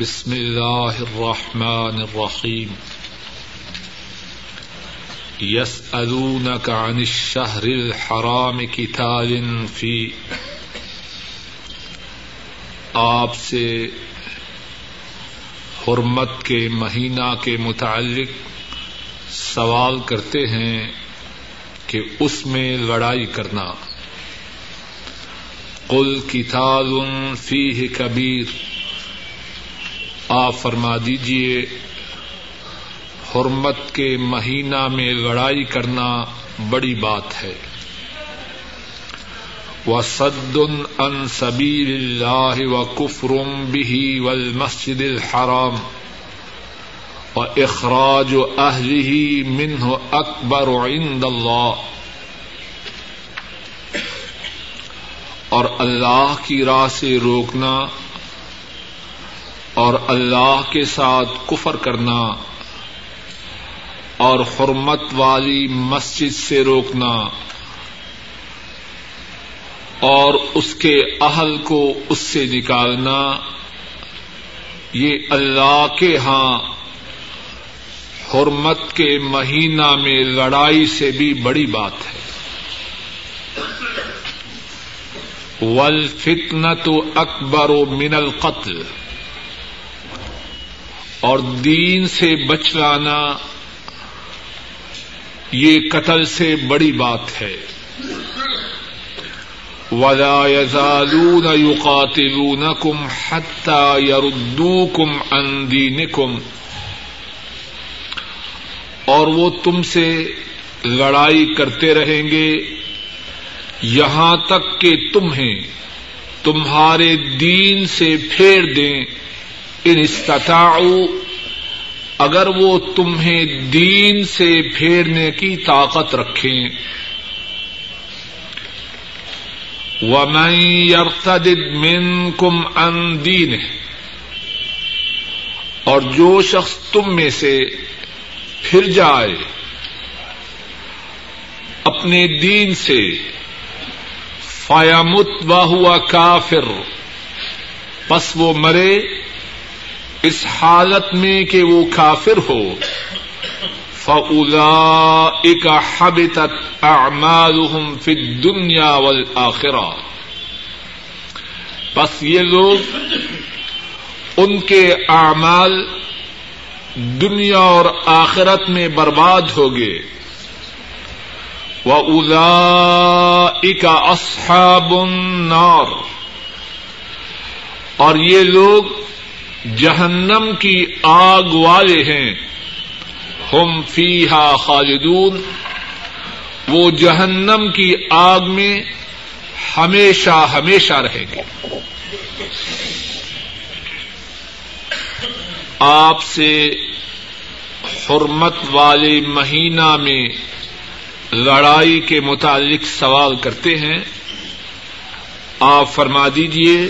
بسم الله الرحمن الرحيم يسألونك عن الشهر الحرام قتال فيه آپ سے حرمت کے مہینہ کے متعلق سوال کرتے ہیں کہ اس میں لڑائی کرنا قل کتاب فیہ کبیر آپ فرما دیجیے حرمت کے مہینہ میں لڑائی کرنا بڑی بات ہے۔ وصد ان سبیل اللہ و کفرم بھی ول مسجد الحرام و اخراج و اہلی منہ اکبر عند اللہ اور اللہ کی راہ سے روکنا اور اللہ کے ساتھ کفر کرنا اور حرمت والی مسجد سے روکنا اور اس کے اہل کو اس سے نکالنا، یہ اللہ کے ہاں حرمت کے مہینہ میں لڑائی سے بھی بڑی بات ہے۔ ول فتن تو اکبر و من القتل۔ اور دین سے بچ لانا یہ قتل سے بڑی بات ہے۔ ولا يزالون يقاتلونكم حتى يردوكم عن دينكم۔ اور وہ تم سے لڑائی کرتے رہیں گے۔ یہاں تک کہ تمہیں تمہارے دین سے پھیر دیں۔ ان استطاعوا اگر وہ تمہیں دین سے پھیرنے کی طاقت رکھیں۔ ومن يرتد منكم عن دينه، اور جو شخص تم میں سے پھر جائے، اپنے دین سے فیامت و ہوا کافر، پس وہ مرے۔ اس حالت میں کہ وہ کافر ہو فلا ایک حبت اعمالهم فی دنیا والآخرہ بس یہ لوگ ان کے اعمال دنیا اور آخرت میں برباد ہو گئے۔ وہ الا اکا اصحاب النار۔ اور یہ لوگ جہنم کی آگ والے ہیں۔ ہم فی ہا خالدون۔ وہ جہنم کی آگ میں ہمیشہ ہمیشہ رہیں گے۔ آپ سے حرمت والے مہینہ میں لڑائی کے متعلق سوال کرتے ہیں۔ آپ فرما دیجیے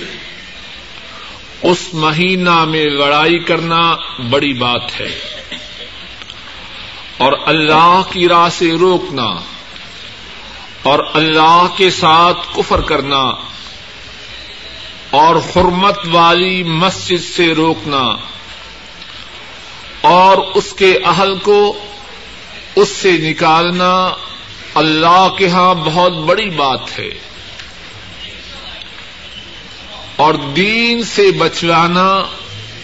اس مہینہ میں لڑائی کرنا بڑی بات ہے۔ اور اللہ کی راہ سے روکنا اور اللہ کے ساتھ کفر کرنا اور حرمت والی مسجد سے روکنا اور اس کے اہل کو اس سے نکالنا اللہ کے ہاں بہت بڑی بات ہے۔ اور دین سے بچوانا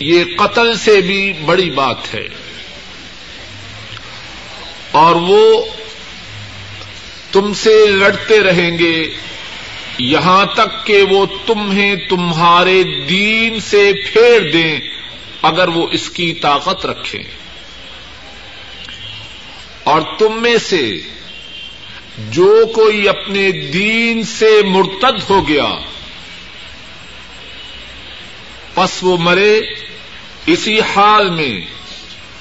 یہ قتل سے بھی بڑی بات ہے۔ اور وہ تم سے لڑتے رہیں گے۔ یہاں تک کہ وہ تمہیں تمہارے دین سے پھیر دیں اگر وہ اس کی طاقت رکھیں۔ اور تم میں سے جو کوئی اپنے دین سے مرتد ہو گیا پس وہ مرے اسی حال میں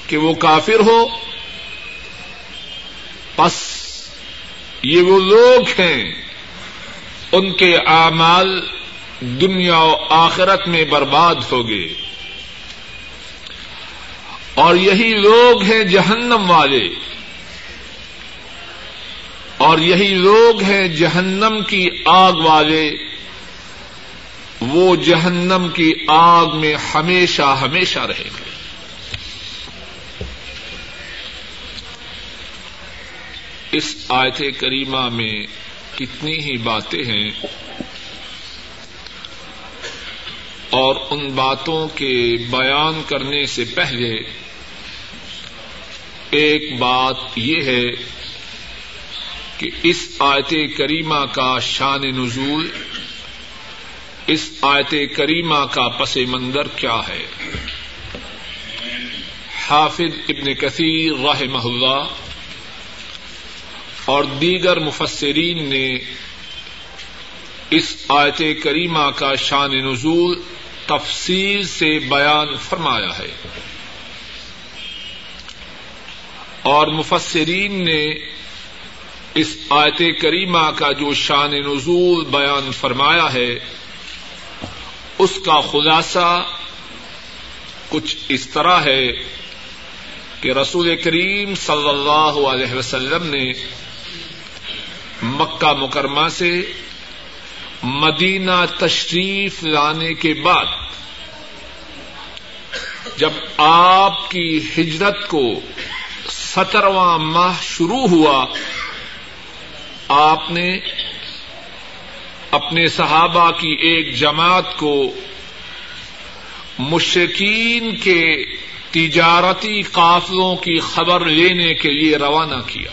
کہ وہ کافر ہو۔ پس یہ وہ لوگ ہیں ان کے اعمال دنیا و آخرت میں برباد ہو گئے۔ اور یہی لوگ ہیں جہنم والے۔ اور یہی لوگ ہیں جہنم کی آگ والے۔ وہ جہنم کی آگ میں ہمیشہ ہمیشہ رہیں گے۔ اس آیت کریمہ میں کتنی ہی باتیں ہیں اور ان باتوں کے بیان کرنے سے پہلے ایک بات یہ ہے کہ اس آیت کریمہ کا شان نزول اس آیت کریمہ کا پس منظر کیا ہے؟ حافظ ابن کثیر رحمہ اللہ اور دیگر مفسرین نے اس آیت کریمہ کا شان نزول تفصیل سے بیان فرمایا ہے۔ اور مفسرین نے اس آیت کریمہ کا جو شان نزول بیان فرمایا ہے اس کا خلاصہ کچھ اس طرح ہے کہ رسول کریم صلی اللہ علیہ وسلم نے مکہ مکرمہ سے مدینہ تشریف لانے کے بعد جب آپ کی ہجرت کو سترواں ماہ شروع ہوا، آپ نے اپنے صحابہ کی ایک جماعت کو مشرقین کے تجارتی قافلوں کی خبر لینے کے لیے روانہ کیا۔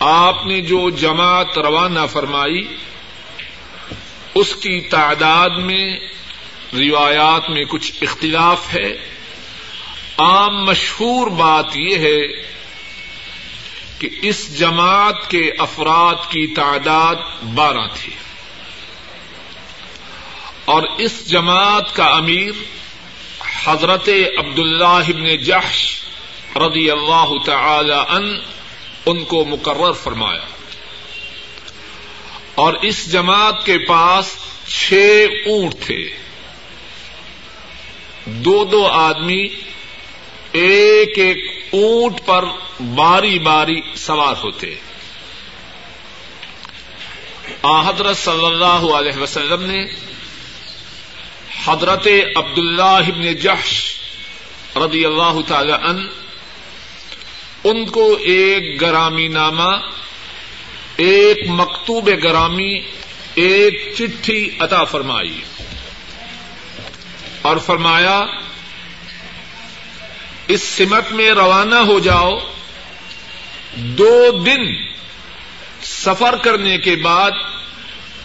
آپ نے جو جماعت روانہ فرمائی، اس کی تعداد میں روایات میں کچھ اختلاف ہے۔ عام مشہور بات یہ ہے کہ اس جماعت کے افراد کی تعداد بارہ تھی۔ اور اس جماعت کا امیر حضرت عبد اللہ جحش رضی اللہ تعالی ان ان کو مقرر فرمایا۔ اور اس جماعت کے پاس چھ اونٹ تھے۔ دو دو آدمی ایک ایک اونٹ پر باری باری سوار ہوتے۔ حضرت صلی اللہ علیہ وسلم نے حضرت عبد اللہ جحش رضی اللہ تعالی ان ان کو ایک گرامی نامہ، ایک مکتوب گرامی، ایک چٹھی عطا فرمائی اور فرمایا اس سمت میں روانہ ہو جاؤ، دو دن سفر کرنے کے بعد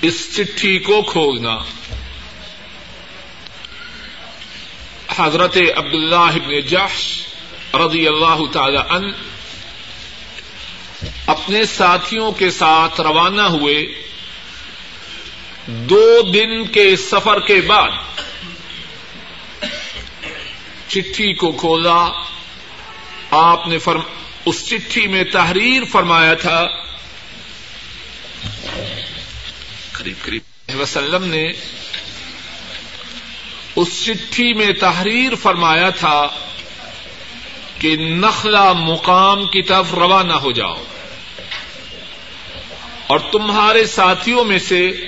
اس چٹھی کو کھولنا۔ حضرت عبد اللہ جحش رضی اللہ تعالی ان اپنے ساتھیوں کے ساتھ روانہ ہوئے۔ دو دن کے سفر کے بعد چٹھی کو کھولا۔ آپ نے فرم، اس چٹھی میں تحریر فرمایا تھا۔ قریب قریب۔ وسلم نے اس چٹھی میں تحریر فرمایا تھا کہ نخلا مقام کی طرف روانہ ہو جاؤ۔ اور تمہارے ساتھیوں میں سے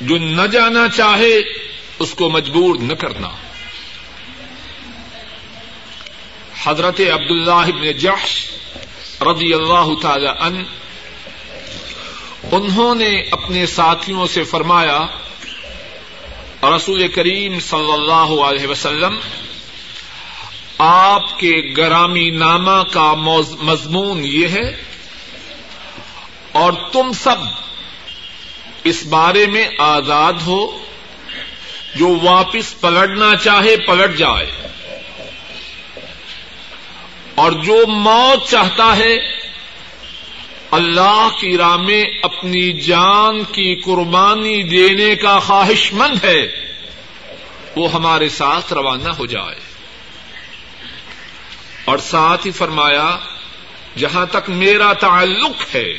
جو نہ جانا چاہے اس کو مجبور نہ کرنا۔ حضرت عبد اللہ جحش رضی اللہ تعالی ان انہوں نے اپنے ساتھیوں سے فرمایا، رسول کریم صلی اللہ علیہ وسلم، آپ کے گرامی نامہ کا مضمون یہ ہے، اور تم سب اس بارے میں آزاد ہو، جو واپس پلٹنا چاہے پلٹ جائے۔ اور جو موت چاہتا ہے، اللہ کی راہ میں اپنی جان کی قربانی دینے کا خواہش مند ہے، وہ ہمارے ساتھ روانہ ہو جائے۔ اور ساتھ ہی فرمایا، جہاں تک میرا تعلق ہے،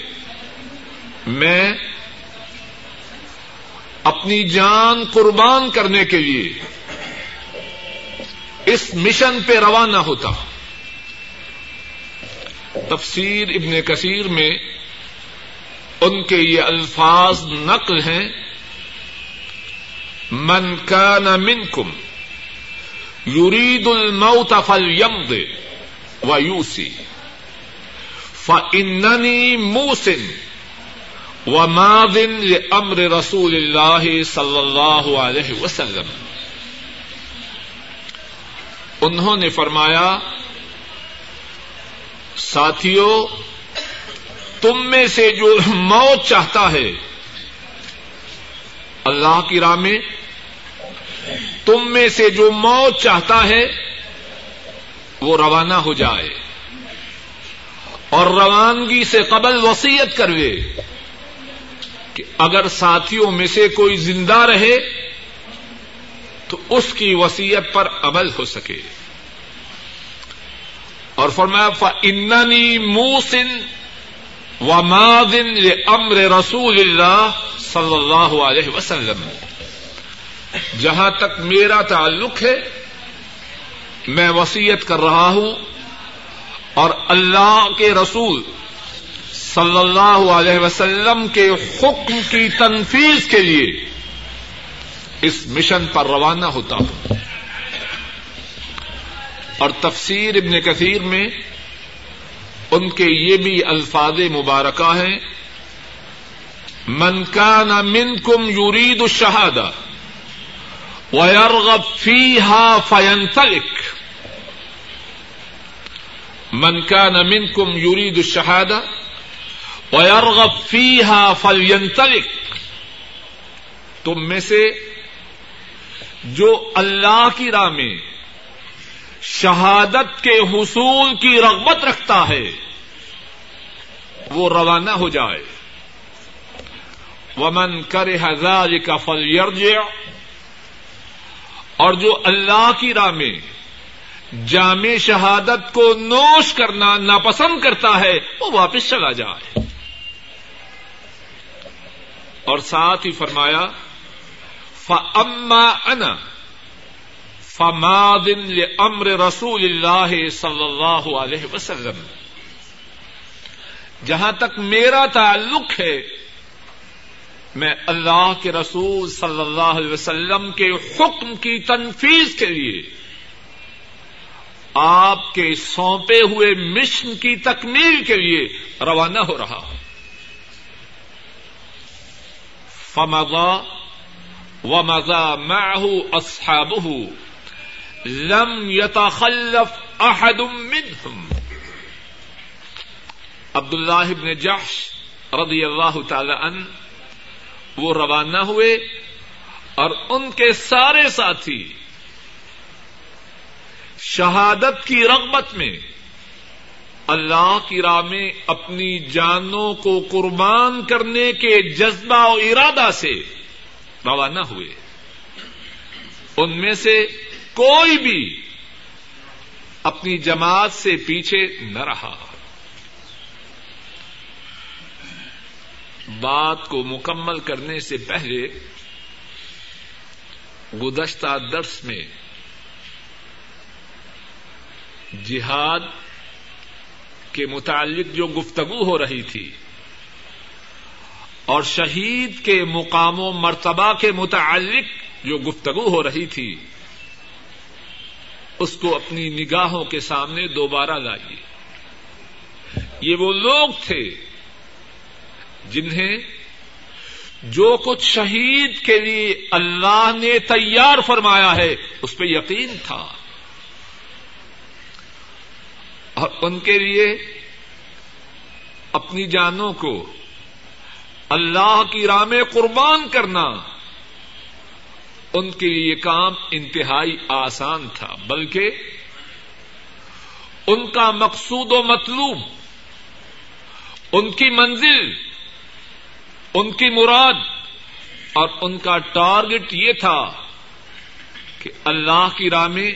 میں اپنی جان قربان کرنے کے لیے اس مشن پہ روانہ ہوتا ہوں۔ تفسیر ابن کثیر میں ان کے یہ الفاظ نقل ہیں، من کان منکم یرید الموت فلیمض ویوسی فإننی موسن وماضن لأمر رسول اللہ صلی اللہ علیہ وسلم۔ انہوں نے فرمایا ساتھیوں تم میں سے جو موت چاہتا ہے، اللہ کی راہ میں، تم میں سے جو موت چاہتا ہے، وہ روانہ ہو جائے۔ اور روانگی سے قبل وسیعت کروے کہ اگر ساتھیوں میں سے کوئی زندہ رہے، تو اس کی وسیعت پر عمل ہو سکے۔ اور فرمایا اننی موسن و مادن امر رسول اللہ صلی اللہ علیہ وسلم۔ جہاں تک میرا تعلق ہے، میں وسیعت کر رہا ہوں اور اللہ کے رسول صلی اللہ علیہ وسلم کے حکم کی تنفیذ کے لیے اس مشن پر روانہ ہوتا ہوں۔ اور تفسیر ابن کثیر میں ان کے یہ بھی الفاظ مبارکہ ہیں، من کان منکم یرید الشہادہ ويرغب فيها فينطلق من كان منكم يريد الشهادة ويرغب فيها فلينطلق تم میں سے جو اللہ کی راہ میں شہادت کے حصول کی رغبت رکھتا ہے، وہ روانہ ہو جائے۔ ومن کرے ہزار کا فل اور جو اللہ کی راہ میں جامع شہادت کو نوش کرنا ناپسند کرتا ہے، وہ واپس چلا جائے۔ اور ساتھ ہی فرمایا فما ان فمادن امر رسول اللہ صلی اللہ علیہ وسلم۔ جہاں تک میرا تعلق ہے، میں اللہ کے رسول صلی اللہ علیہ وسلم کے حکم کی تنفیذ کے لیے آپ کے سونپے ہوئے مشن کی تکمیل کے لیے روانہ ہو رہا فمزا و مزا محو لم یتخلف احد منهم. عبد اللہ ابن جحش رضی اللہ تعالی عنہ، وہ روانہ ہوئے اور ان کے سارے ساتھی شہادت کی رغبت میں اللہ کی راہ میں اپنی جانوں کو قربان کرنے کے جذبہ و ارادہ سے روانہ ہوئے۔ ان میں سے کوئی بھی اپنی جماعت سے پیچھے نہ رہا۔ بات کو مکمل کرنے سے پہلے گزشتہ درس میں جہاد کے متعلق جو گفتگو ہو رہی تھی اور شہید کے مقام و مرتبہ کے متعلق جو گفتگو ہو رہی تھی اس کو اپنی نگاہوں کے سامنے دوبارہ لائیے۔ یہ وہ لوگ تھے جنہیں جو کچھ شہید کے لیے اللہ نے تیار فرمایا ہے، اس پہ یقین تھا۔ اور ان کے لیے اپنی جانوں کو اللہ کی راہ میں قربان کرنا ان کے لیے یہ کام انتہائی آسان تھا، بلکہ ان کا مقصود و مطلوب، ان کی منزل، ان کی مراد اور ان کا ٹارگٹ یہ تھا کہ اللہ کی راہ میں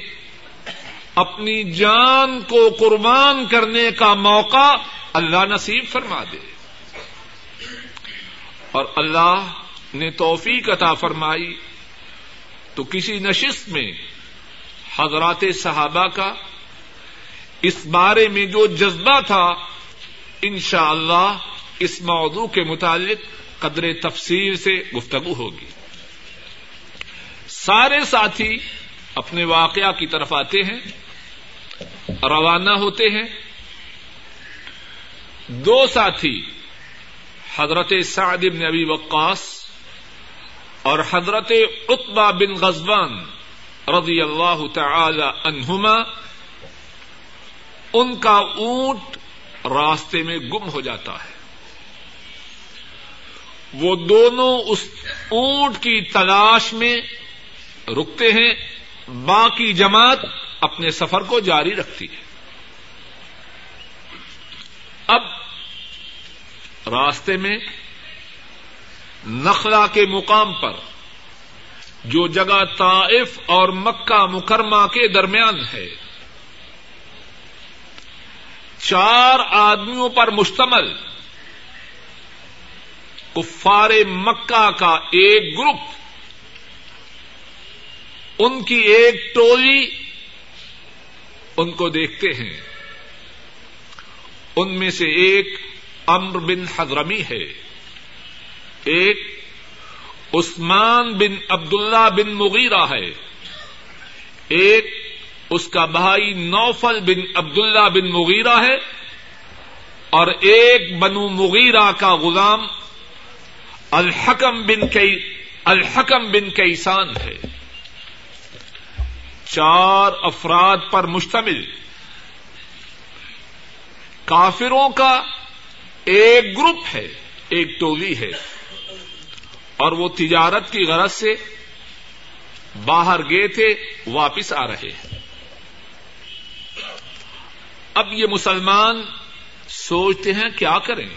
اپنی جان کو قربان کرنے کا موقع اللہ نصیب فرما دے۔ اور اللہ نے توفیق عطا فرمائی۔ تو کسی نشست میں حضرات صحابہ کا اس بارے میں جو جذبہ تھا انشاء اللہ اس موضوع کے متعلق قدر تفصیل سے گفتگو ہوگی۔ سارے ساتھی اپنے واقعہ کی طرف آتے ہیں، روانہ ہوتے ہیں۔ دو ساتھی، حضرت سعد بن ابی وقاص اور حضرت اتبا بن غزبان رضی اللہ تعالی عنہما، ان کا اونٹ راستے میں گم ہو جاتا ہے۔ وہ دونوں اس اونٹ کی تلاش میں رکتے ہیں، باقی جماعت اپنے سفر کو جاری رکھتی ہے۔ اب راستے میں نخلا کے مقام پر، جو جگہ طائف اور مکہ مکرمہ کے درمیان ہے۔ چار آدمیوں پر مشتمل، کفار مکہ کا ایک گروپ۔ ان کی ایک ٹولی ان کو دیکھتے ہیں۔ ان میں سے ایک امر بن حضرمی ہے۔ ایک عثمان بن عبداللہ بن مغیرہ ہے۔ ایک اس کا بھائی نوفل بن عبداللہ بن مغیرہ ہے۔ اور ایک بنو مغیرہ کا غلام الحکم بن کئی، الحکم بن کیسان ہے۔ چار افراد پر مشتمل۔ کافروں کا ایک گروپ ہے، ایک ٹولی ہے۔ اور وہ تجارت کی غرض سے باہر گئے تھے، واپس آ رہے ہیں۔ اب یہ مسلمان سوچتے ہیں کیا کریں۔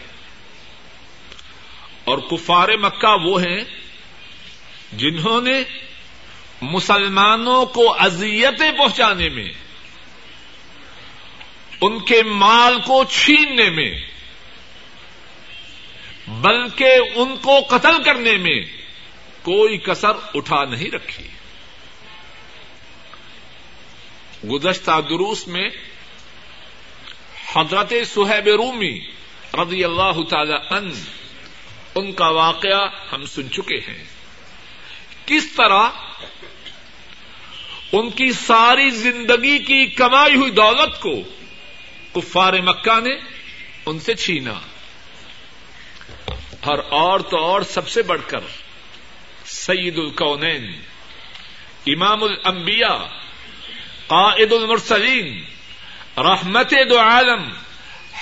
اور کفار مکہ وہ ہیں جنہوں نے مسلمانوں کو اذیتیں پہنچانے میں، ان کے مال کو چھیننے میں بلکہ ان کو قتل کرنے میں کوئی کسر اٹھا نہیں رکھی۔ گزشتہ دروس میں حضرت سہیب رومی رضی اللہ تعالی ان ان کا واقعہ ہم سن چکے ہیں۔ کس طرح ان کی ساری زندگی کی کمائی ہوئی دولت کو کفار مکہ نے ان سے چھینا۔ اور اور تو اور سب سے بڑھ کر سعید القونین امام الانبیاء، قائد المرسلین، رحمت دو عالم،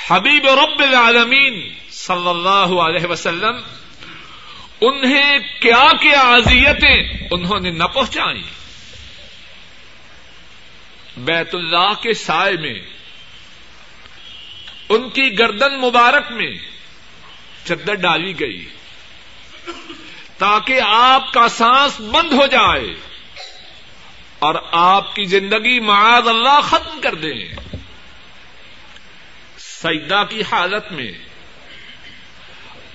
حبیب رب العالمین صلی اللہ علیہ وسلم، انہیں کیا کیا اذیتیں انہوں نے نہ پہنچائی بیت اللہ کے سائے میں، ان کی گردن مبارک میں چدر ڈالی گئی تاکہ آپ کا سانس بند ہو جائے اور آپ کی زندگی معاذ اللہ ختم کر دیں۔ سیدا کی حالت میں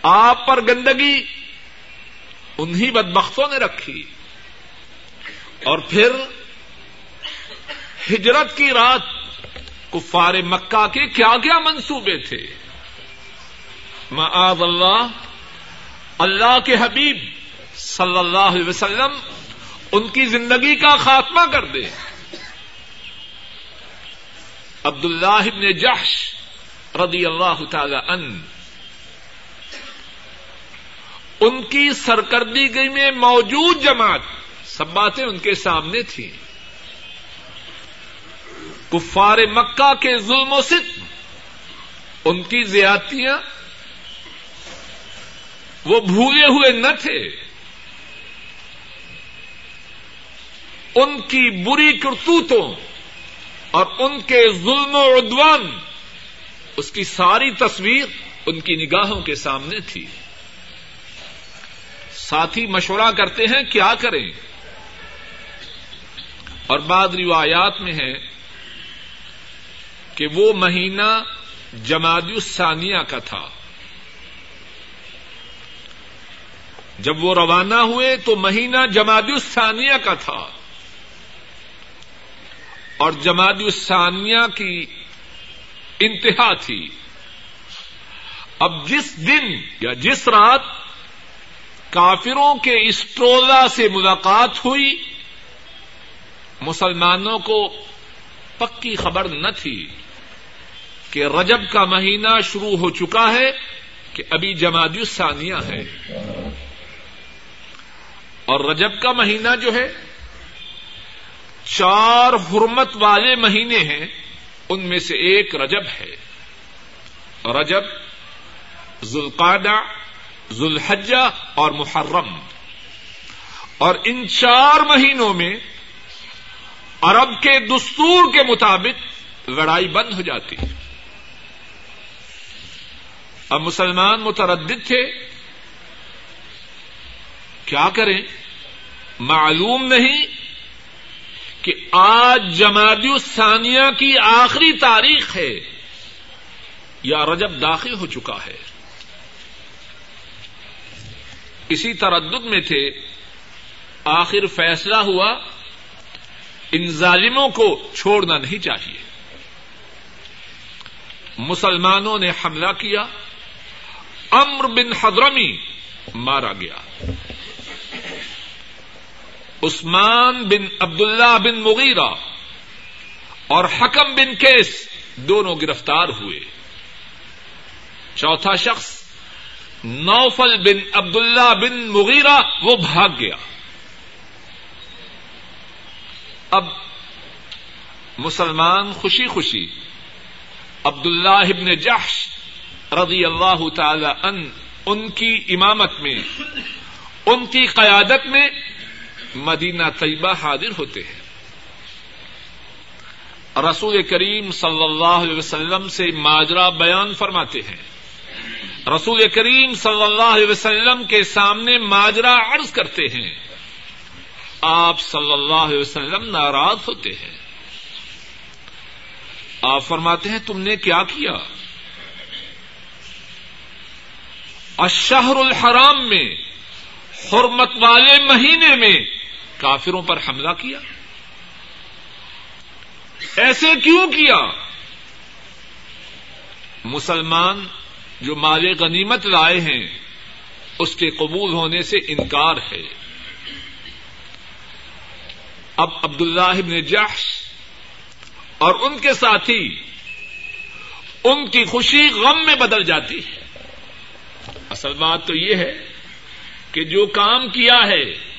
آپ پر گندگی انہی بدبختوں نے رکھی۔ اور پھر ہجرت کی رات کفار مکہ کے کیا کیا منصوبے تھے؟ معاذ اللہ اللہ کے حبیب صلی اللہ علیہ وسلم ان کی زندگی کا خاتمہ کر دے۔ عبد اللہ ابن جحش رضی اللہ تعالی ان ان کی سرکردگی میں موجود جماعت، سب باتیں ان کے سامنے تھیں۔ کفار مکہ کے ظلم و ست ان کی زیاتیاں وہ بھولے ہوئے نہ تھے۔ ان کی بری کرتوتوں اور ان کے ظلم و عدوان، اس کی ساری تصویر ان کی نگاہوں کے سامنے تھی۔ ساتھی مشورہ کرتے ہیں، کیا کریں؟ اور بعد روایات میں ہے کہ وہ مہینہ جماعت الثانیہ کا تھا۔ جب وہ روانہ ہوئے تو مہینہ جماعت الثانیہ کا تھا۔ اور جماعت الثانیہ کی انتہا تھی۔ اب جس دن یا جس رات کافروں کے اس ٹولہ سے ملاقات ہوئی، مسلمانوں کو پکی خبر نہ تھی کہ رجب کا مہینہ شروع ہو چکا ہے کہ ابھی جماعت الثانیہ ہے۔ اور رجب کا مہینہ جو ہے، چار حرمت والے مہینے ہیں، ان میں سے ایک رجب ہے۔ رجب ذوالقادہ ذوالحجہ اور محرم۔ اور ان چار مہینوں میں عرب کے دستور کے مطابق لڑائی بند ہو جاتی۔ ہے اب مسلمان متردد تھے کیا کریں؟ معلوم نہیں کہ آج جماعت الثانیہ کی آخری تاریخ ہے، یا رجب داخل ہو چکا ہے۔ اسی تردد میں تھے، آخر فیصلہ ہوا، ان ظالموں کو چھوڑنا نہیں چاہیے۔ مسلمانوں نے حملہ کیا امر بن حضرمی مارا گیا۔ عثمان بن عبداللہ بن مغیرہ اور حکم بن کیس دونوں گرفتار ہوئے۔ چوتھا شخص نوفل بن عبداللہ بن مغیرہ، وہ بھاگ گیا۔ اب مسلمان خوشی خوشی عبد اللہ ابن جحش رضی اللہ تعالی ان ان کی امامت میں، ان کی قیادت میں مدینہ طیبہ حاضر ہوتے ہیں۔ رسول کریم صلی اللہ علیہ وسلم سے ماجرا بیان فرماتے ہیں۔ رسول کریم صلی اللہ علیہ وسلم کے سامنے ماجرا عرض کرتے ہیں۔ آپ صلی اللہ علیہ وسلم ناراض ہوتے ہیں۔ آپ فرماتے ہیں، تم نے کیا کیا؟ اشہر الحرام میں، حرمت والے مہینے میں کافروں پر حملہ کیا؟ ایسے کیوں کیا؟ مسلمان جو مال غنیمت لائے ہیں، اس کے قبول ہونے سے انکار ہے۔ اب عبد اللہ ابن جحش اور ان کے ساتھی، ان کی خوشی غم میں بدل جاتی ہے۔ اصل بات تو یہ ہے کہ جو کام کیا ہے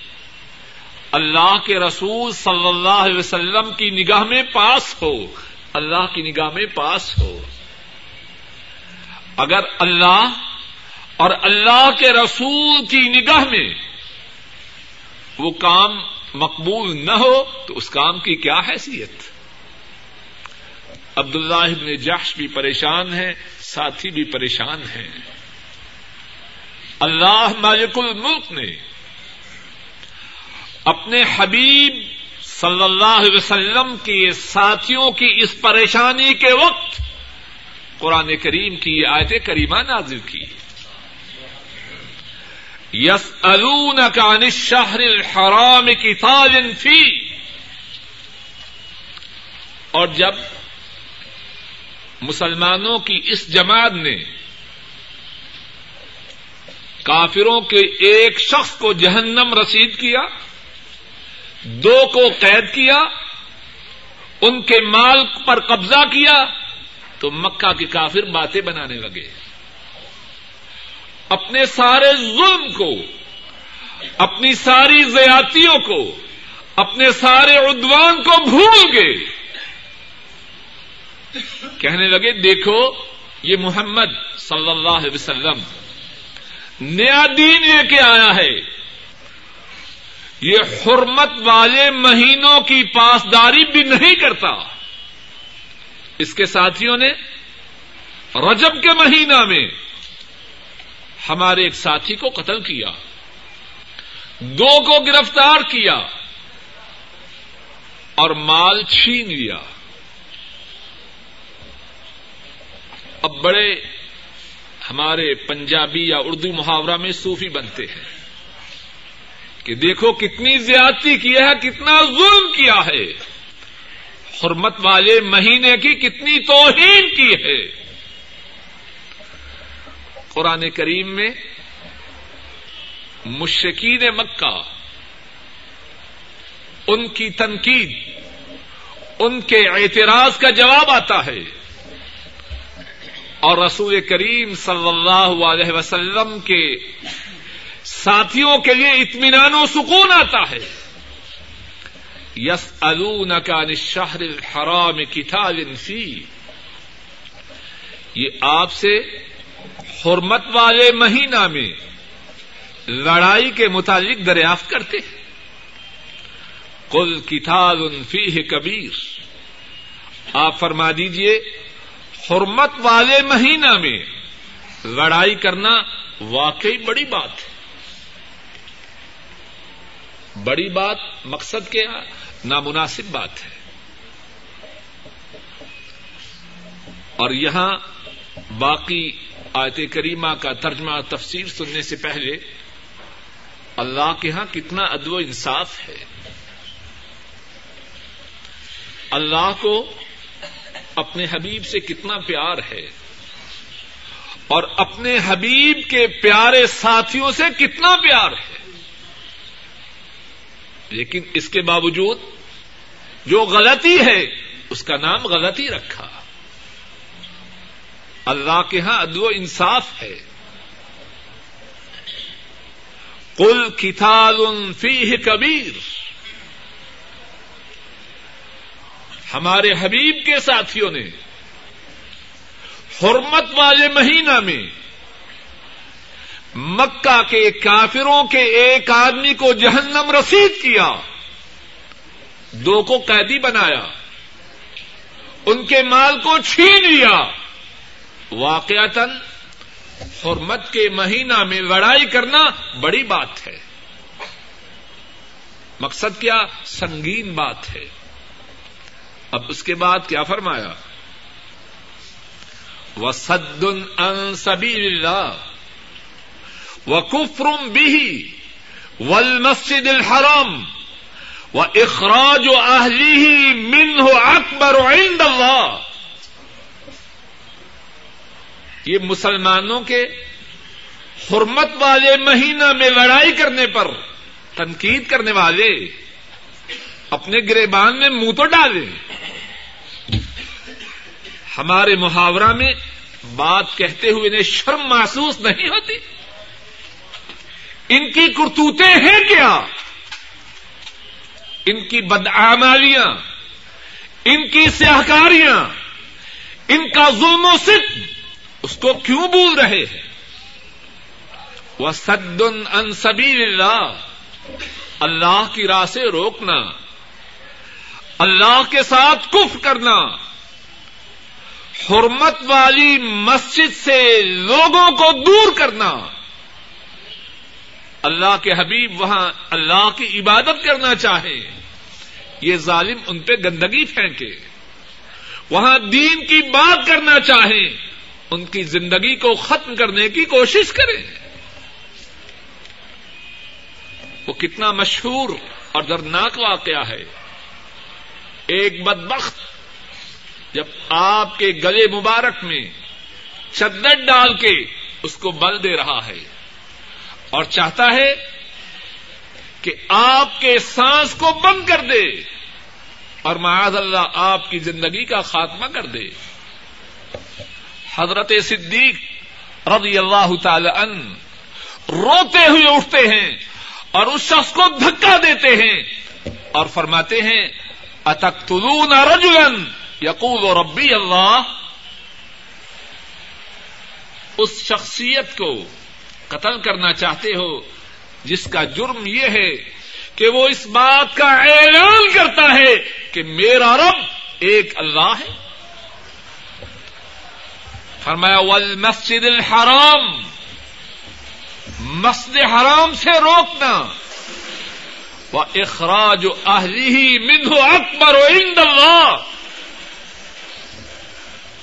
اللہ کے رسول صلی اللہ علیہ وسلم کی نگاہ میں پاس ہو۔ اللہ کی نگاہ میں پاس ہو۔ اگر اللہ اور اللہ کے رسول کی نگاہ میں وہ کام مقبول نہ ہو تو اس کام کی کیا حیثیت؟ عبد اللہ ابن جحش بھی پریشان ہے ساتھی بھی پریشان ہیں۔ اللہ مالک الملک نے اپنے حبیب صلی اللہ علیہ وسلم کے ساتھیوں کی اس پریشانی کے وقت قرآن کریم کی یہ آیت کریمہ نازل کی۔ یس ارون کا شہر الحرام کی فی۔ اور جب مسلمانوں کی اس جماعت نے کافروں کے ایک شخص کو جہنم رسید کیا دو کو قید کیا، ان کے مال پر قبضہ کیا، تو مکہ کے کافر باتیں بنانے لگے۔ اپنے سارے ظلم کو، اپنی ساری زیاتیوں کو، اپنے سارے ادوان کو بھول گئے۔ کہنے لگے، دیکھو، یہ محمد صلی اللہ علیہ وسلم نیا دین لے کے آیا ہے۔ یہ حرمت والے مہینوں کی پاسداری بھی نہیں کرتا۔ اس کے ساتھیوں نے رجب کے مہینہ میں ہمارے ایک ساتھی کو قتل کیا۔ دو کو گرفتار کیا۔ اور مال چھین لیا۔ اب بڑے ہمارے پنجابی یا اردو محاورہ میں صوفی بنتے ہیں۔ کہ دیکھو کتنی زیادتی کیا ہے، کتنا ظلم کیا ہے۔ حرمت والے مہینے کی کتنی توہین کی ہے۔ قرآن کریم میں مشکین مکہ، ان کی تنقید، ان کے اعتراض کا جواب آتا ہے۔ اور رسول کریم صلی اللہ علیہ وسلم کے ساتھیوں کے لیے اطمینان و سکون آتا ہے۔ یس کا نشہر الحرام کتاب فی یہ آپ سے حرمت والے مہینہ میں لڑائی کے متعلق دریافت کرتے ہیں۔ کل کتاب فی کبیر۔ آپ فرما دیجیے حرمت والے مہینہ میں لڑائی کرنا واقعی بڑی بات ہے۔ بڑی بات مقصد کیا نامناسب بات ہے۔ اور یہاں باقی آیت کریمہ کا ترجمہ تفسیر سننے سے پہلے اللہ کے یہاں کتنا ادب و انصاف ہے۔ اللہ کو اپنے حبیب سے کتنا پیار ہے اور اپنے حبیب کے پیارے ساتھیوں سے کتنا پیار ہے۔ لیکن اس کے باوجود جو غلطی ہے، اس کا نام غلطی رکھا۔ اللہ کے یہاں ادب و انصاف ہے۔ کل کتاب فی کبیر۔ ہمارے حبیب کے ساتھیوں نے، حرمت والے مہینہ میں مکہ کے کافروں کے ایک آدمی کو جہنم رسید کیا۔ دو کو قیدی بنایا۔ ان کے مال کو چھین لیا۔ واقعتا حرمت کے مہینہ میں لڑائی کرنا بڑی بات ہے۔ مقصد کیا؟ سنگین بات ہے۔ اب اس کے بعد کیا فرمایا؟ وہ سد ان سبی و کفرم بھی ول مسجد الحرم و اخراج و اہلی من ہو اکبر عند اللہ یہ مسلمانوں کے حرمت والے مہینہ میں لڑائی کرنے پر، تنقید کرنے والے اپنے گریبان میں منہ تو ڈالیں ہمارے محاورہ میں بات کہتے ہوئے انہیں شرم محسوس نہیں ہوتی۔ ان کی کرتوتے ہیں کیا؟ ان کی بدعمالیاں، ان کی سیاہکاریاں، ان کا ظلم و ست اس کو کیوں بول رہے ہیں؟ وہ سد ان سبیل اللہ اللہ کی راہ سے روکنا، اللہ کے ساتھ کف کرنا۔ حرمت والی مسجد سے لوگوں کو دور کرنا۔ اللہ کے حبیب وہاں اللہ کی عبادت کرنا چاہے، یہ ظالم ان پہ گندگی پھینکے۔ وہاں دین کی بات کرنا چاہیں ان کی زندگی کو ختم کرنے کی کوشش کریں وہ کتنا مشہور اور دردناک واقعہ ہے۔ ایک بدبخت جب آپ کے گلے مبارک میں چدر ڈال کے اس کو بل دے رہا ہے۔ اور چاہتا ہے کہ آپ کے سانس کو بند کر دے اور معاذ اللہ آپ کی زندگی کا خاتمہ کر دے۔ حضرت صدیق رضی اللہ تعالی ان روتے ہوئے اٹھتے ہیں اور اس شخص کو دھکا دیتے ہیں اور فرماتے ہیں، اتقتلون رجلا؟ یقول ربی اللہ، اس شخصیت کو قتل کرنا چاہتے ہو، جس کا جرم یہ ہے کہ وہ اس بات کا اعلان کرتا ہے کہ میرا رب ایک اللہ ہے۔ فرمایا ول مسجد الحرام، مسجد حرام سے روکنا۔ وہ اخراج اہلی منہ اکبر و عند اللہ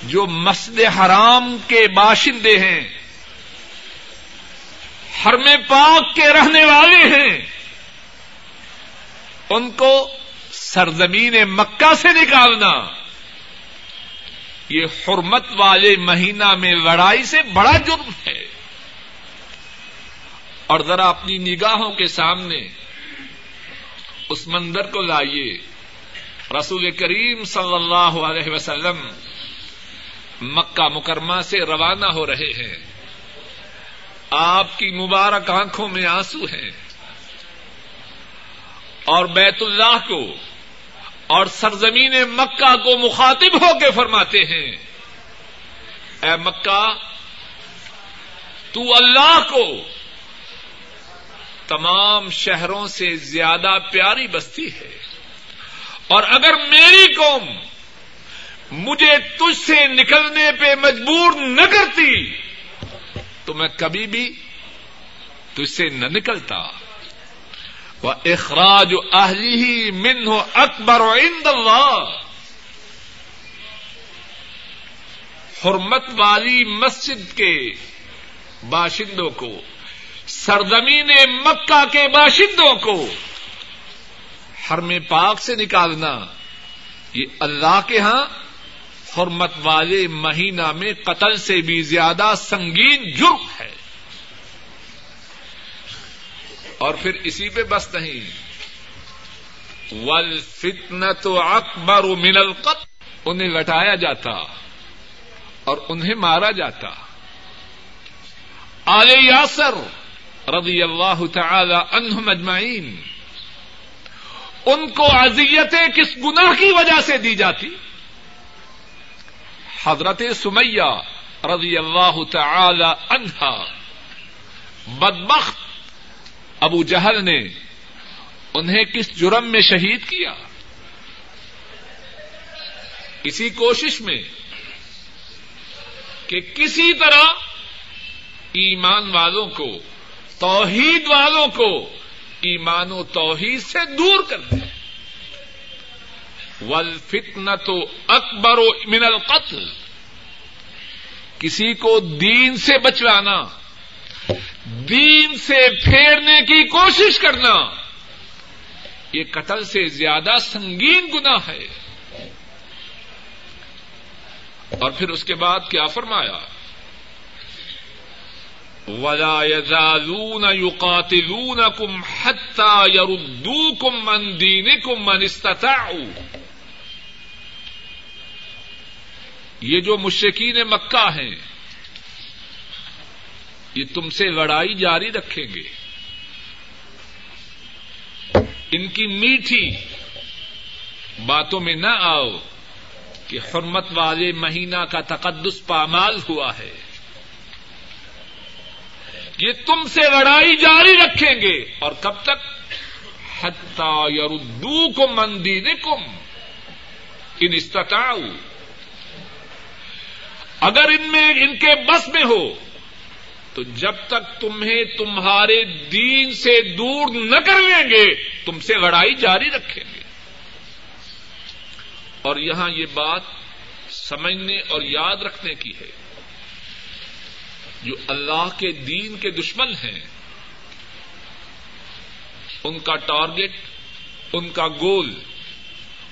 جو مسجد حرام کے باشندے ہیں حرم پاک کے رہنے والے ہیں۔ ان کو سرزمین مکہ سے نکالنا، یہ حرمت والے مہینہ میں لڑائی سے بڑا جرم ہے۔ اور ذرا اپنی نگاہوں کے سامنے اس مندر کو لائیے۔ رسول کریم صلی اللہ علیہ وسلم مکہ مکرمہ سے روانہ ہو رہے ہیں۔ آپ کی مبارک آنکھوں میں آنسو ہیں اور بیت اللہ کو اور سرزمین مکہ کو مخاطب ہو کے فرماتے ہیں۔ اے مکہ، تو اللہ کو تمام شہروں سے زیادہ پیاری بستی ہے۔ اور اگر میری قوم مجھے تجھ سے نکلنے پہ مجبور نہ کرتی تو میں کبھی بھی تجھ سے نہ نکلتا۔ وہ اخراج اہلی ہی من ہو اکبر و اللہ حرمت والی مسجد کے باشندوں کو، سرزمین مکہ کے باشندوں کو حرم پاک سے نکالنا، یہ اللہ کے ہاں حرمت والے مہینہ میں قتل سے بھی زیادہ سنگین جرم ہے۔ اور پھر اسی پہ بس نہیں۔ ول فتن تو اکبر من القتل۔ انہیں لٹایا جاتا اور انہیں مارا جاتا۔ آل یاسر رضی اللہ تعالی عنہم اجمعین۔ ان کو اذیتیں کس گناہ کی وجہ سے دی جاتی؟ حضرت سمیہ رضی اللہ تعالی عنہا۔ بدبخت ابو جہل نے انہیں کس جرم میں شہید کیا؟ اسی کوشش میں کہ کسی طرح ایمان والوں کو، توحید والوں کو ایمان و توحید سے دور کر دیں۔ ول تو اکبر و من القتل. کسی کو دین سے بچوانا دین سے پھیرنے کی کوشش کرنا، یہ قتل سے زیادہ سنگین گنا ہے۔ اور پھر اس کے بعد کیا فرمایا؟ ولا يزالون يقاتلونكم حتى يردوكم من دينكم من استطاعوا۔ یہ جو مشرقین مکہ ہیں، یہ تم سے لڑائی جاری رکھیں گے۔ ان کی میٹھی باتوں میں نہ آؤ کہ حرمت والے مہینہ کا تقدس پامال ہوا ہے۔ یہ تم سے لڑائی جاری رکھیں گے۔ اور کب تک؟ حتا یردو کو مندی کم ان استطاع اگر ان میں ان کے بس میں ہو، تو جب تک تمہیں تمہارے دین سے دور نہ کر لیں گے، تم سے لڑائی جاری رکھیں گے۔ اور یہاں یہ بات سمجھنے اور یاد رکھنے کی ہے۔ جو اللہ کے دین کے دشمن ہیں، ان کا ٹارگیٹ ان کا گول،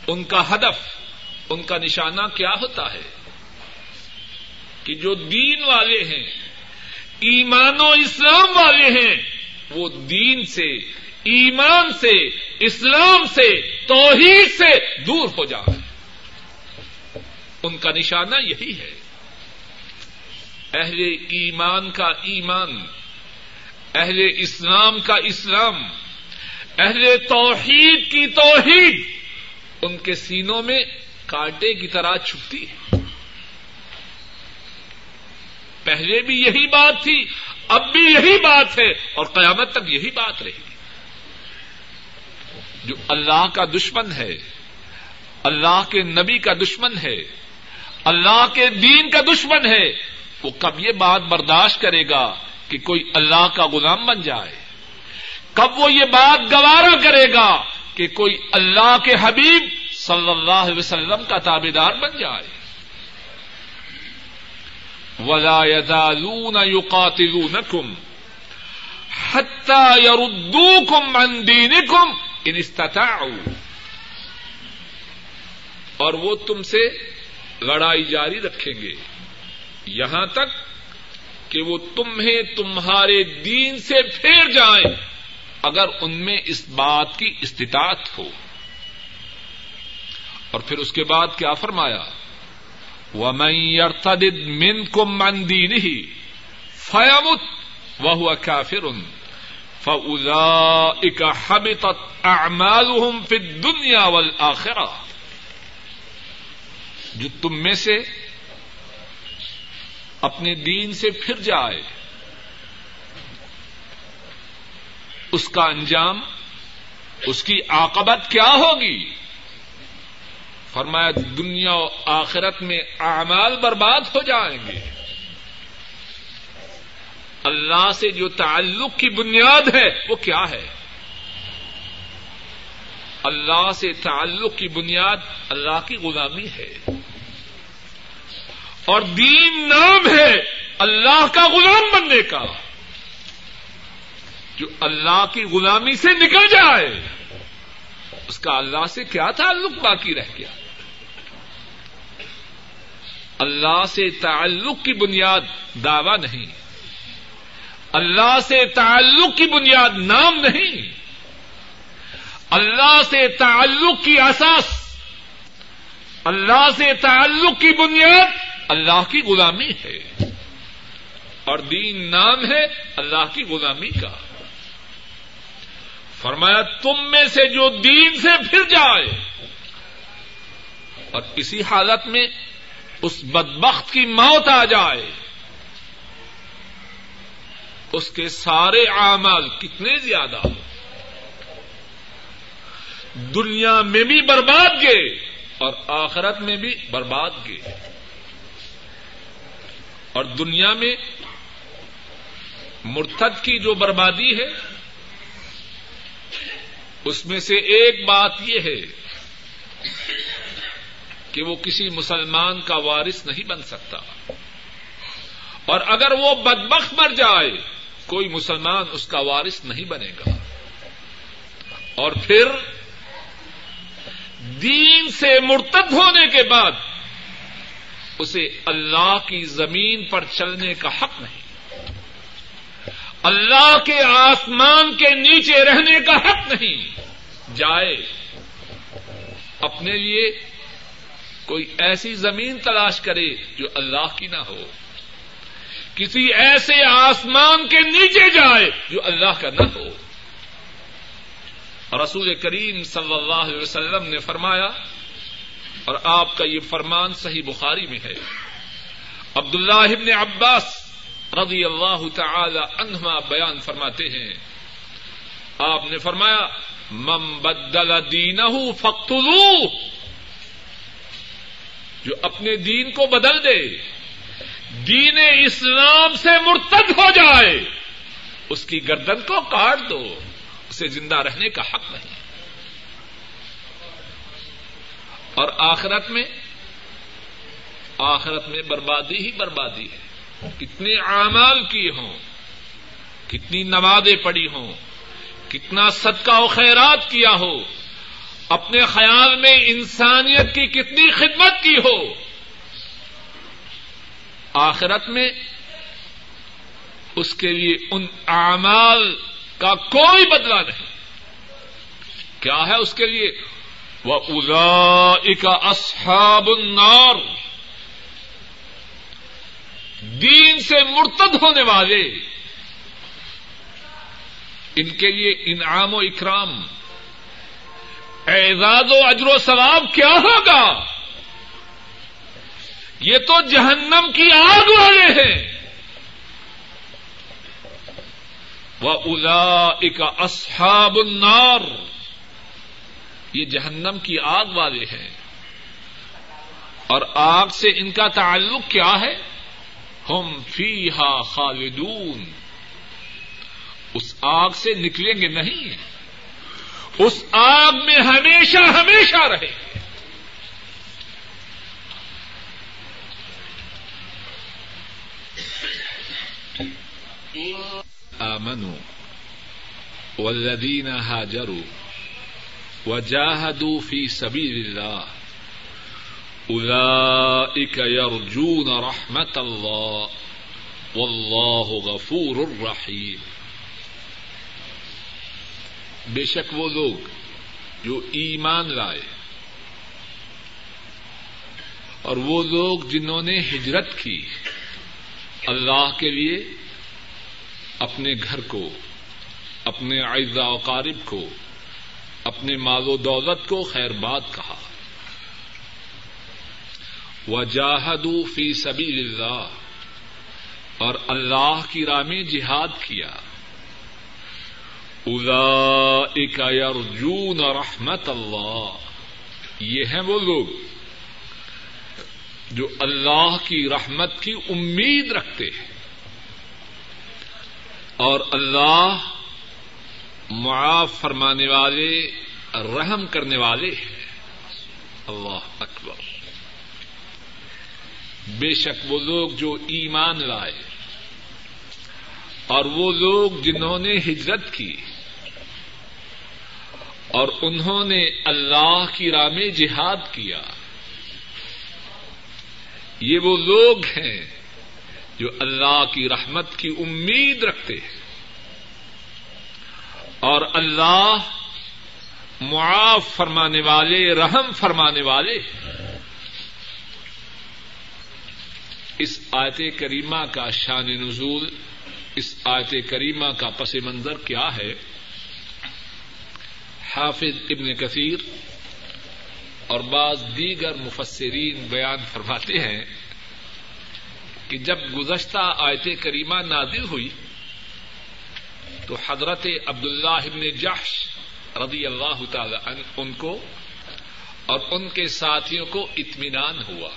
ان کا ہدف، ان کا نشانہ کیا ہوتا ہے؟ کہ جو دین والے ہیں، ایمان و اسلام والے ہیں، وہ دین سے، ایمان سے، اسلام سے، توحید سے دور ہو جائے۔ ان کا نشانہ یہی ہے۔ اہل ایمان کا ایمان، اہل اسلام کا اسلام، اہل توحید کی توحید، ان کے سینوں میں کانٹے کی طرح چھپتی ہے۔ پہلے بھی یہی بات تھی، اب بھی یہی بات ہے اور قیامت تک یہی بات رہی جو اللہ کا دشمن ہے، اللہ کے نبی کا دشمن ہے، اللہ کے دین کا دشمن ہے، وہ کب یہ بات برداشت کرے گا کہ کوئی اللہ کا غلام بن جائے؟ کب وہ یہ بات گوارا کرے گا کہ کوئی اللہ کے حبیب صلی اللہ علیہ وسلم کا تابے دار بن جائے؟ ولا يزالون يقاتلونكم حتى يردوكم عن دينكم ان استطاعوا. اور وہ تم سے لڑائی جاری رکھیں گے. یہاں تک کہ وہ تمہیں تمہارے دین سے پھیر جائیں اگر ان میں اس بات کی استطاعت ہو۔ اور پھر اس کے بعد کیا فرمایا؟ وہ میں من کو مندی نہیں فیامت وہ کافر فضا اکا حبت اعمال فی دنیا والآخرہ جو تم میں سے اپنے دین سے پھر جائے، اس کا انجام، اس کی عاقبت کیا ہوگی؟ فرمایا دنیا و آخرت میں اعمال برباد ہو جائیں گے۔ اللہ سے جو تعلق کی بنیاد ہے وہ کیا ہے؟ اللہ سے تعلق کی بنیاد اللہ کی غلامی ہے۔ اور دین نام ہے اللہ کا غلام بننے کا۔ جو اللہ کی غلامی سے نکل جائے، اس کا اللہ سے کیا تعلق باقی رہ گیا؟ اللہ سے تعلق کی بنیاد دعوی نہیں۔ اللہ سے تعلق کی بنیاد نام نہیں۔ اللہ سے تعلق کی اساس۔ اللہ سے تعلق کی بنیاد اللہ کی غلامی ہے۔ اور دین نام ہے اللہ کی غلامی کا۔ فرمایا، تم میں سے جو دین سے پھر جائے۔ اور اسی حالت میں اس بدبخت کی موت آ جائے۔ اس کے سارے اعمال کتنے زیادہ دنیا میں بھی برباد گئے اور آخرت میں بھی برباد گئے۔ اور دنیا میں مرتد کی جو بربادی ہے، اس میں سے ایک بات یہ ہے کہ وہ کسی مسلمان کا وارث نہیں بن سکتا۔ اور اگر وہ بدبخ مر جائے، کوئی مسلمان اس کا وارث نہیں بنے گا۔ اور پھر دین سے مرتد ہونے کے بعد اسے اللہ کی زمین پر چلنے کا حق نہیں۔ اللہ کے آسمان کے نیچے رہنے کا حق نہیں۔ جائے اپنے لیے کوئی ایسی زمین تلاش کرے جو اللہ کی نہ ہو۔ کسی ایسے آسمان کے نیچے جائے جو اللہ کا نہ ہو۔ رسول کریم صلی اللہ علیہ وسلم نے فرمایا، اور آپ کا یہ فرمان صحیح بخاری میں ہے۔ عبداللہ ابن عباس رضی اللہ تعالی عنہما بیان فرماتے ہیں۔ آپ نے فرمایا مم بدل دین فخت جو اپنے دین کو بدل دے، دین اسلام سے مرتد ہو جائے، اس کی گردن کو کاٹ دو، اسے زندہ رہنے کا حق نہیں۔ اور آخرت میں آخرت میں بربادی ہی بربادی ہے۔ کتنے اعمال کیے ہوں، کتنی نمازیں پڑی ہوں، کتنا صدقہ و خیرات کیا ہو اپنے خیال میں انسانیت کی کتنی خدمت کی ہو، آخرت میں اس کے لیے ان اعمال کا کوئی بدلا نہیں۔ کیا ہے اس کے لیے؟ وہ ادا کا اصحاب النار۔ دین سے مرتد ہونے والے، ان کے لیے انعام و اکرام۔ اعزاز و اجر و ثواب کیا ہوگا؟ یہ تو جہنم کی آگ والے ہیں۔ وہ الا اصحاب النار۔ یہ جہنم کی آگ والے ہیں۔ اور آگ سے ان کا تعلق کیا ہے؟ ہم فی ہا خالدون۔ اس آگ سے نکلیں گے نہیں۔ اس آگ میں ہمیشہ ہمیشہ رہے۔ آمنوا والذین هاجروا وجاهدوا في سبيل الله اولئك يرجون رحمت اللہ واللہ غفور الرحیم۔ بے شک وہ لوگ جو ایمان لائے اور وہ لوگ جنہوں نے ہجرت کی اللہ کے لیے اپنے گھر کو، اپنے اعزا و قارب کو، اپنے مال و دولت کو خیر بات کہا۔ وجاہدو فی سبیل اللہ اور اللہ کی راہ میں جہاد کیا۔ اولئک یرجون رحمت اللہ۔ یہ ہیں وہ لوگ جو اللہ کی رحمت کی امید رکھتے ہیں۔ اور اللہ معاف فرمانے والے، رحم کرنے والے ہیں۔ اللہ اکبر۔ بے شک وہ لوگ جو ایمان لائے اور وہ لوگ جنہوں نے ہجرت کی اور انہوں نے اللہ کی راہ میں جہاد کیا، یہ وہ لوگ ہیں جو اللہ کی رحمت کی امید رکھتے ہیں۔ اور اللہ معاف فرمانے والے، رحم فرمانے والے اس آیت کریمہ کا شان نزول اس آیت کریمہ کا پس منظر کیا ہے؟ حافظ ابن کثیر اور بعض دیگر مفسرین بیان فرماتے ہیں کہ جب گزشتہ آیت کریمہ نازل ہوئی تو حضرت عبداللہ ابن جحش رضی اللہ تعالی ان کو اور ان کے ساتھیوں کو اطمینان ہوا۔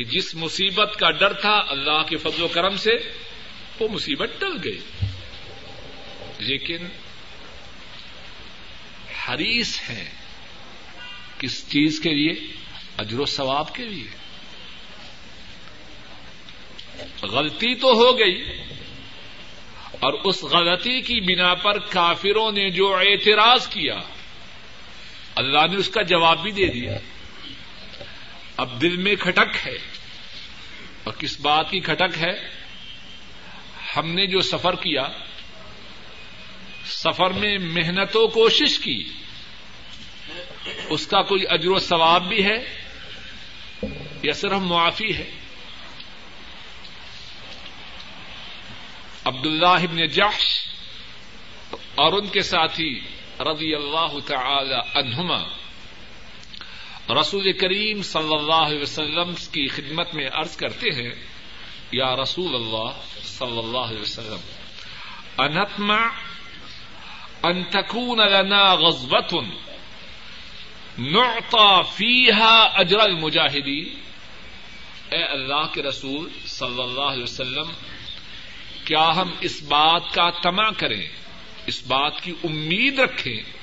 کہ جس مصیبت کا ڈر تھا اللہ کے فضل و کرم سے، وہ مصیبت ٹل گئی۔ لیکن حریص ہیں کس چیز کے لیے؟ اجر و ثواب کے لیے۔ غلطی تو ہو گئی، اور اس غلطی کی بنا پر کافروں نے جو اعتراض کیا، اللہ نے اس کا جواب بھی دے دیا۔ اب دل میں کھٹک ہے۔ اور کس بات کی کھٹک ہے؟ ہم نے جو سفر کیا، سفر میں محنت و کوشش کی۔ اس کا کوئی اجر و ثواب بھی ہے یا صرف معافی ہے؟ عبد اللہ ابن جحش اور ان کے ساتھی رضی اللہ تعالی عنہما رسول کریم صلی اللہ علیہ وسلم کی خدمت میں عرض کرتے ہیں، یا رسول اللہ صلی اللہ علیہ وسلم انتما ان تكون لنا غزبت نعطى فيها اجر المجاہدین۔ اے اللہ کے رسول صلی اللہ علیہ وسلم، کیا ہم اس بات کا تما کریں، اس بات کی امید رکھیں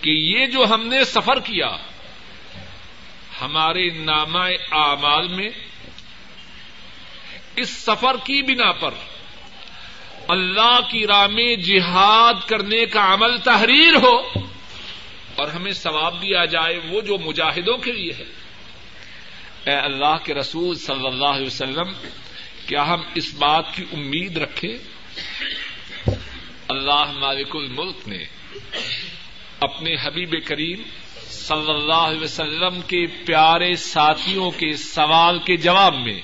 کہ یہ جو ہم نے سفر کیا، ہمارے نامہ اعمال میں، اس سفر کی بنا پر اللہ کی راہ میں جہاد کرنے کا عمل تحریر ہو اور ہمیں ثواب دیا جائے وہ جو مجاہدوں کے لیے ہے۔ اے اللہ کے رسول صلی اللہ علیہ وسلم، کیا ہم اس بات کی امید رکھیں؟ اللہ مالک الملک نے اپنے حبیب کریم صلی اللہ علیہ وسلم کے پیارے ساتھیوں کے سوال کے جواب میں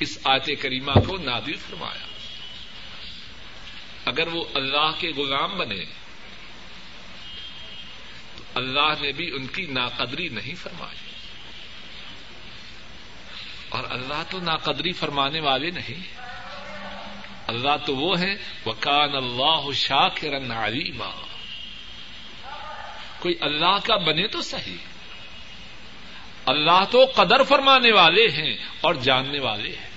اس آیت کریمہ کو نادر فرمایا۔ اگر وہ اللہ کے غلام بنے، تو اللہ نے بھی ان کی ناقدری نہیں فرمائی۔ اور اللہ تو ناقدری فرمانے والے نہیں۔ اللہ تو وہ ہے وکان اللہ شاکرن علیما کوئی اللہ کا بنے تو صحیح۔ اللہ تو قدر فرمانے والے ہیں اور جاننے والے ہیں۔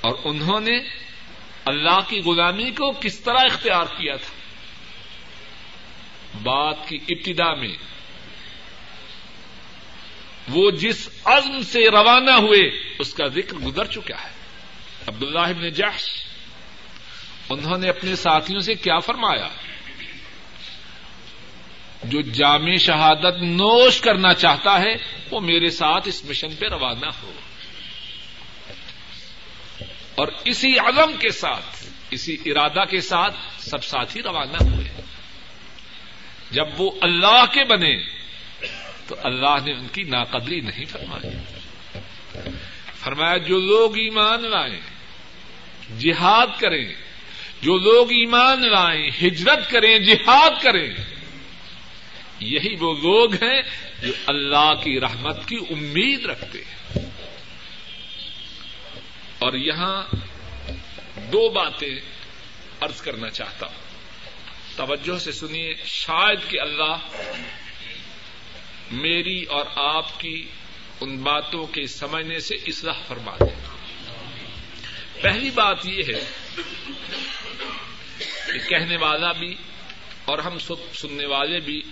اور انہوں نے اللہ کی غلامی کو کس طرح اختیار کیا تھا؟ بات کی ابتدا میں۔ وہ جس عزم سے روانہ ہوئے، اس کا ذکر گزر چکا ہے۔ عبداللہ ابن جحش، انہوں نے اپنے ساتھیوں سے کیا فرمایا؟ جو جامع شہادت نوش کرنا چاہتا ہے، وہ میرے ساتھ اس مشن پہ روانہ ہو۔ اور اسی عزم کے ساتھ، اسی ارادہ کے ساتھ سب ساتھی روانہ ہوئے۔ جب وہ اللہ کے بنے، تو اللہ نے ان کی ناقدری نہیں فرمائی۔ فرمایا، جو لوگ ایمان لائیں، جہاد کریں۔ جو لوگ ایمان لائیں، ہجرت کریں، جہاد کریں یہی وہ لوگ ہیں جو اللہ کی رحمت کی امید رکھتے ہیں۔ اور یہاں دو باتیں ارض کرنا چاہتا ہوں۔ توجہ سے سنیے، شاید کہ اللہ میری اور آپ کی ان باتوں کے سمجھنے سے اصلاح فرما دے پہلی بات یہ ہے کہ کہنے والا بھی اور ہم سننے والے بھی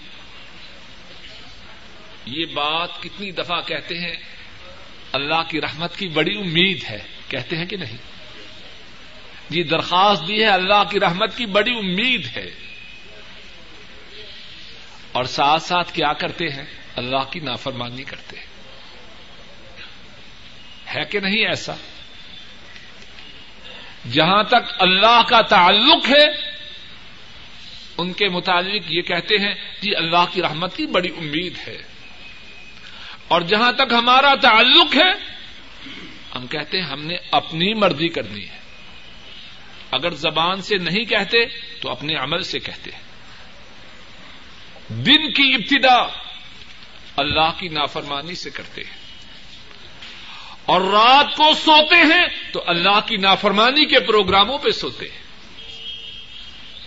یہ بات کتنی دفعہ کہتے ہیں، اللہ کی رحمت کی بڑی امید ہے۔ کہتے ہیں کہ نہیں؟ یہ درخواست دی ہے، اللہ کی رحمت کی بڑی امید ہے۔ اور ساتھ ساتھ کیا کرتے ہیں؟ اللہ کی نافرمانی کرتے ہیں۔ ہے کہ نہیں ایسا؟ جہاں تک اللہ کا تعلق ہے، ان کے متعلق یہ کہتے ہیں کہ اللہ کی رحمت کی بڑی امید ہے۔ اور جہاں تک ہمارا تعلق ہے، ہم کہتے ہیں ہم نے اپنی مرضی کرنی ہے۔ اگر زبان سے نہیں کہتے، تو اپنے عمل سے کہتے ہیں۔ دن کی ابتدا اللہ کی نافرمانی سے کرتے ہیں۔ اور رات کو سوتے ہیں، تو اللہ کی نافرمانی کے پروگراموں پہ سوتے ہیں۔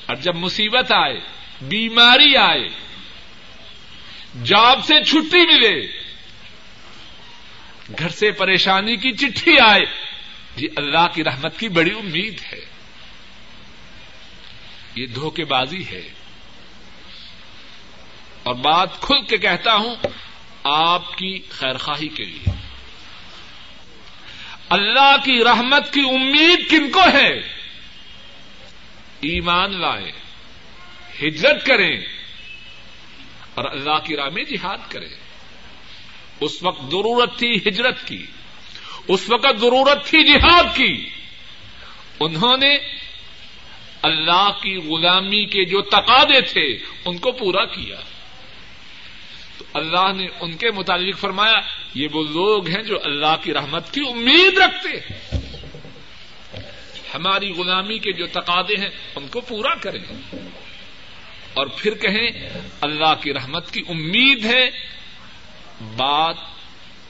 اور جب مصیبت آئے، بیماری آئے، جاب سے چھٹی ملے گھر سے پریشانی کی چٹھی آئے۔ جی اللہ کی رحمت کی بڑی امید ہے۔ یہ دھوکے بازی ہے۔ اور بات کھل کے کہتا ہوں، آپ کی خیرخواہی کے لیے۔ اللہ کی رحمت کی امید کن کو ہے؟ ایمان لائیں، ہجرت کریں اور اللہ کی راہ میں جہاد کریں۔ اس وقت ضرورت تھی ہجرت کی، اس وقت ضرورت تھی جہاد کی۔ انہوں نے اللہ کی غلامی کے جو تقاضے تھے، ان کو پورا کیا۔ تو اللہ نے ان کے متعلق فرمایا، یہ وہ لوگ ہیں جو اللہ کی رحمت کی امید رکھتے ہیں۔ ہماری غلامی کے جو تقاضے ہیں، ان کو پورا کریں۔ اور پھر کہیں، اللہ کی رحمت کی امید ہے بات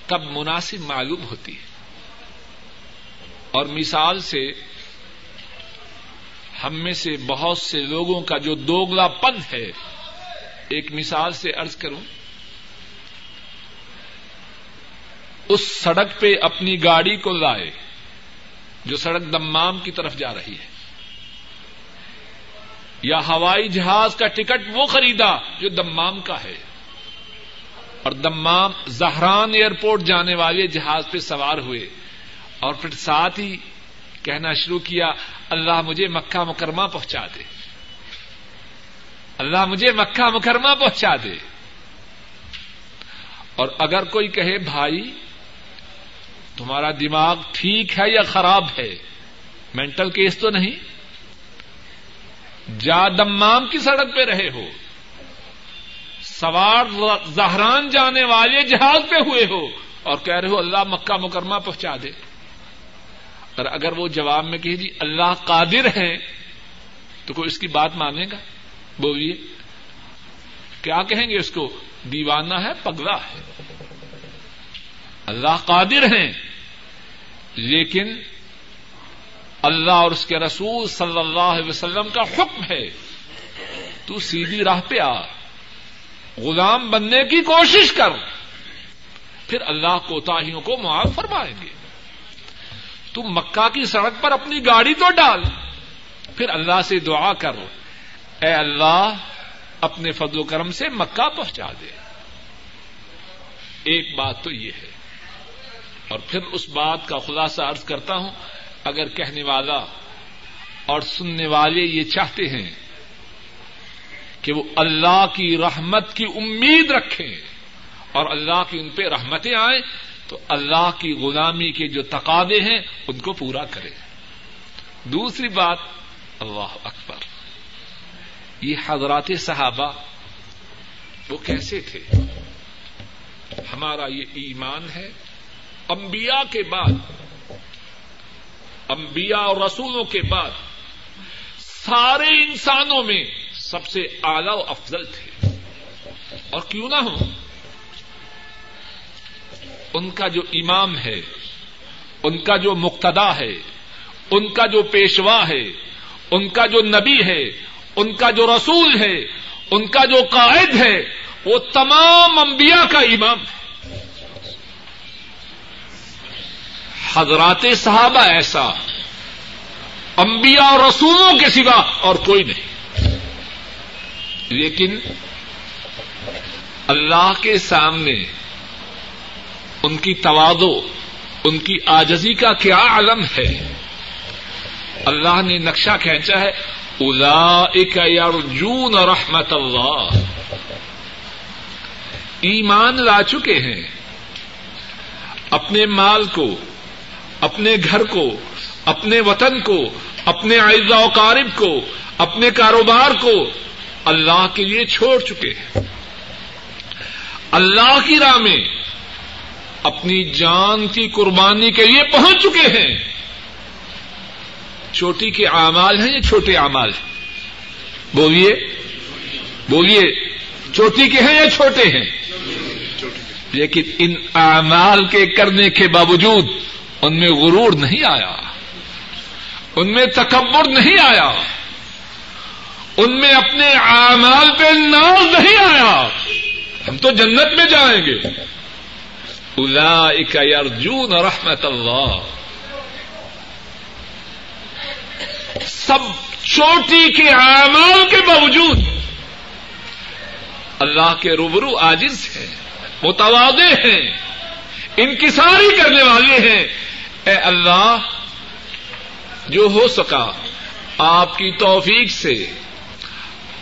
کب مناسب معلوم ہوتی ہے۔ اور مثال سے ہم میں سے بہت سے لوگوں کا جو دوگلا پن ہے، ایک مثال سے ارض کروں۔ اس سڑک پہ اپنی گاڑی کو لائے، جو سڑک دمام کی طرف جا رہی ہے۔ یا ہوائی جہاز کا ٹکٹ وہ خریدا جو دمام کا ہے۔ اور دمام زہران ایئرپورٹ جانے والے جہاز پہ سوار ہوئے اور پھر ساتھ ہی کہنا شروع کیا، اللہ مجھے مکہ مکرمہ پہنچا دے۔ اللہ مجھے مکہ مکرمہ پہنچا دے۔ اور اگر کوئی کہے، بھائی، تمہارا دماغ ٹھیک ہے یا خراب ہے؟ مینٹل کیس تو نہیں۔ جا دمام کی سڑک پہ رہے ہو۔ سوار زہران جانے والے جہاز پہ ہوئے ہو اور کہہ رہے ہو اللہ مکہ مکرمہ پہنچا دے۔ اور اگر وہ جواب میں کہ جی اللہ قادر ہے تو کوئی اس کی بات مانے گا؟ بولیے۔ کیا کہیں گے اس کو؟ دیوانہ ہے، پگلا ہے۔ اللہ قادر ہیں، لیکن اللہ اور اس کے رسول صلی اللہ علیہ وسلم کا حکم ہے۔ تو سیدھی راہ پہ آ۔ غلام بننے کی کوشش کر پھر اللہ کوتاہیوں کو معاف فرمائیں گے۔ تم مکہ کی سڑک پر اپنی گاڑی تو ڈال۔ پھر اللہ سے دعا کرو۔ اے اللہ، اپنے فضل و کرم سے مکہ پہنچا دے۔ ایک بات تو یہ ہے۔ اور پھر اس بات کا خلاصہ عرض کرتا ہوں۔ اگر کہنے والا اور سننے والے یہ چاہتے ہیں کہ وہ اللہ کی رحمت کی امید رکھیں اور اللہ کی ان پہ رحمتیں آئیں، تو اللہ کی غلامی کے جو تقاضے ہیں، ان کو پورا کرے دوسری بات، اللہ اکبر۔ یہ حضرات صحابہ، وہ کیسے تھے؟ ہمارا یہ ایمان ہے، انبیاء کے بعد، انبیاء اور رسولوں کے بعد، سارے انسانوں میں سب سے اعلی و افضل تھے۔ اور کیوں نہ ہو؟ ان کا جو امام ہے، ان کا جو مقتدا ہے، ان کا جو پیشوا ہے، ان کا جو نبی ہے، ان کا جو رسول ہے، ان کا جو قائد ہے، وہ تمام انبیاء کا امام ہے۔ حضرات صحابہ ایسا، انبیاء اور رسولوں کے سوا اور کوئی نہیں۔ لیکن اللہ کے سامنے ان کی توادو ان کی آجزی کا کیا علم ہے؟ اللہ نے نقشہ کھینچا ہے الا یرجون رحمت اللہ۔ ایمان لا چکے ہیں۔ اپنے مال کو، اپنے گھر کو، اپنے وطن کو، اپنے اعزا و قارب کو، اپنے کاروبار کو اللہ کے لیے چھوڑ چکے ہیں۔ اللہ کی راہ میں اپنی جان کی قربانی کے لیے پہنچ چکے ہیں۔ چوٹی کے اعمال ہیں یا چھوٹے اعمال ہیں؟ بولیے۔ بولیے۔ چوٹی کے ہیں یا چھوٹے ہیں؟ لیکن ان اعمال کے کرنے کے باوجود ان میں غرور نہیں آیا۔ ان میں تکبر نہیں آیا۔ ان میں اپنے اعمال پہ ناز نہیں آیا۔ ہم تو جنت میں جائیں گے۔ الا ارجون رحمت اللہ۔ سب چوٹی کے اعمال کے باوجود اللہ کے روبرو آجز ہیں متوادے ہیں، انکساری کرنے والے ہیں۔ اے اللہ، جو ہو سکا، آپ کی توفیق سے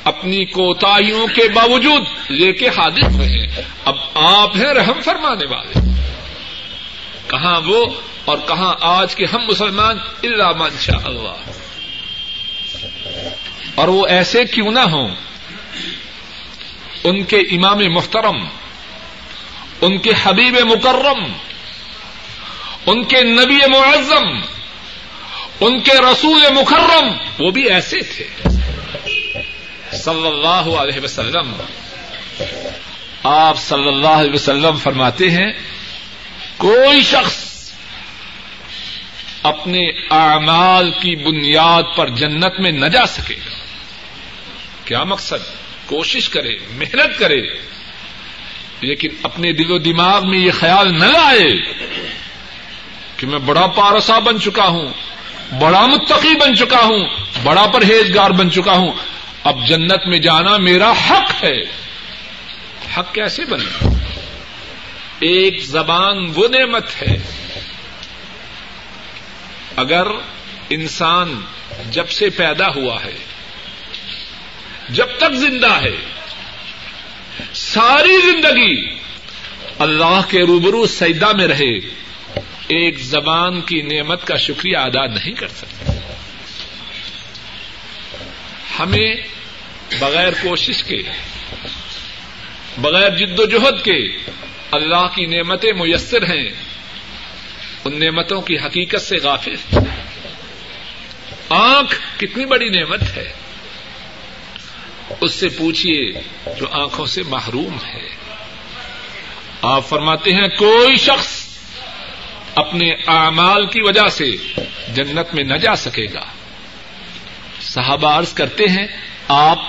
اپنی کوتاہیوں کے باوجود لے کے حاضر ہوئے ہیں۔ اب آپ ہیں رحم فرمانے والے۔ کہاں وہ اور کہاں آج کے ہم مسلمان؟ اللہ منشا اللہ۔ اور وہ ایسے کیوں نہ ہوں؟ ان کے امام محترم، ان کے حبیب مکرم، ان کے نبی معظم، ان کے رسول مکرم، وہ بھی ایسے تھے۔ صلی اللہ علیہ وسلم۔ آپ صلی اللہ علیہ وسلم فرماتے ہیں، کوئی شخص اپنے اعمال کی بنیاد پر جنت میں نہ جا سکے۔ گا کیا مقصد؟ کوشش کرے، محنت کرے۔ لیکن اپنے دل و دماغ میں یہ خیال نہ آئے کہ میں بڑا پارسا بن چکا ہوں، بڑا متقی بن چکا ہوں، بڑا پرہیزگار بن چکا ہوں۔ اب جنت میں جانا میرا حق ہے۔ حق کیسے بنے؟ ایک زبان وہ نعمت ہے۔ اگر انسان جب سے پیدا ہوا ہے، جب تک زندہ ہے، ساری زندگی اللہ کے روبرو سیدا میں رہے، ایک زبان کی نعمت کا شکریہ ادا نہیں کر سکتے ہمیں بغیر کوشش کے، بغیر جد و جہد کے اللہ کی نعمتیں میسر ہیں۔ ان نعمتوں کی حقیقت سے غافل۔ آنکھ کتنی بڑی نعمت ہے۔ اس سے پوچھیے جو آنکھوں سے محروم ہے۔ آپ فرماتے ہیں، کوئی شخص اپنے اعمال کی وجہ سے جنت میں نہ جا سکے گا۔ صحابہ عرض کرتے ہیں، آپ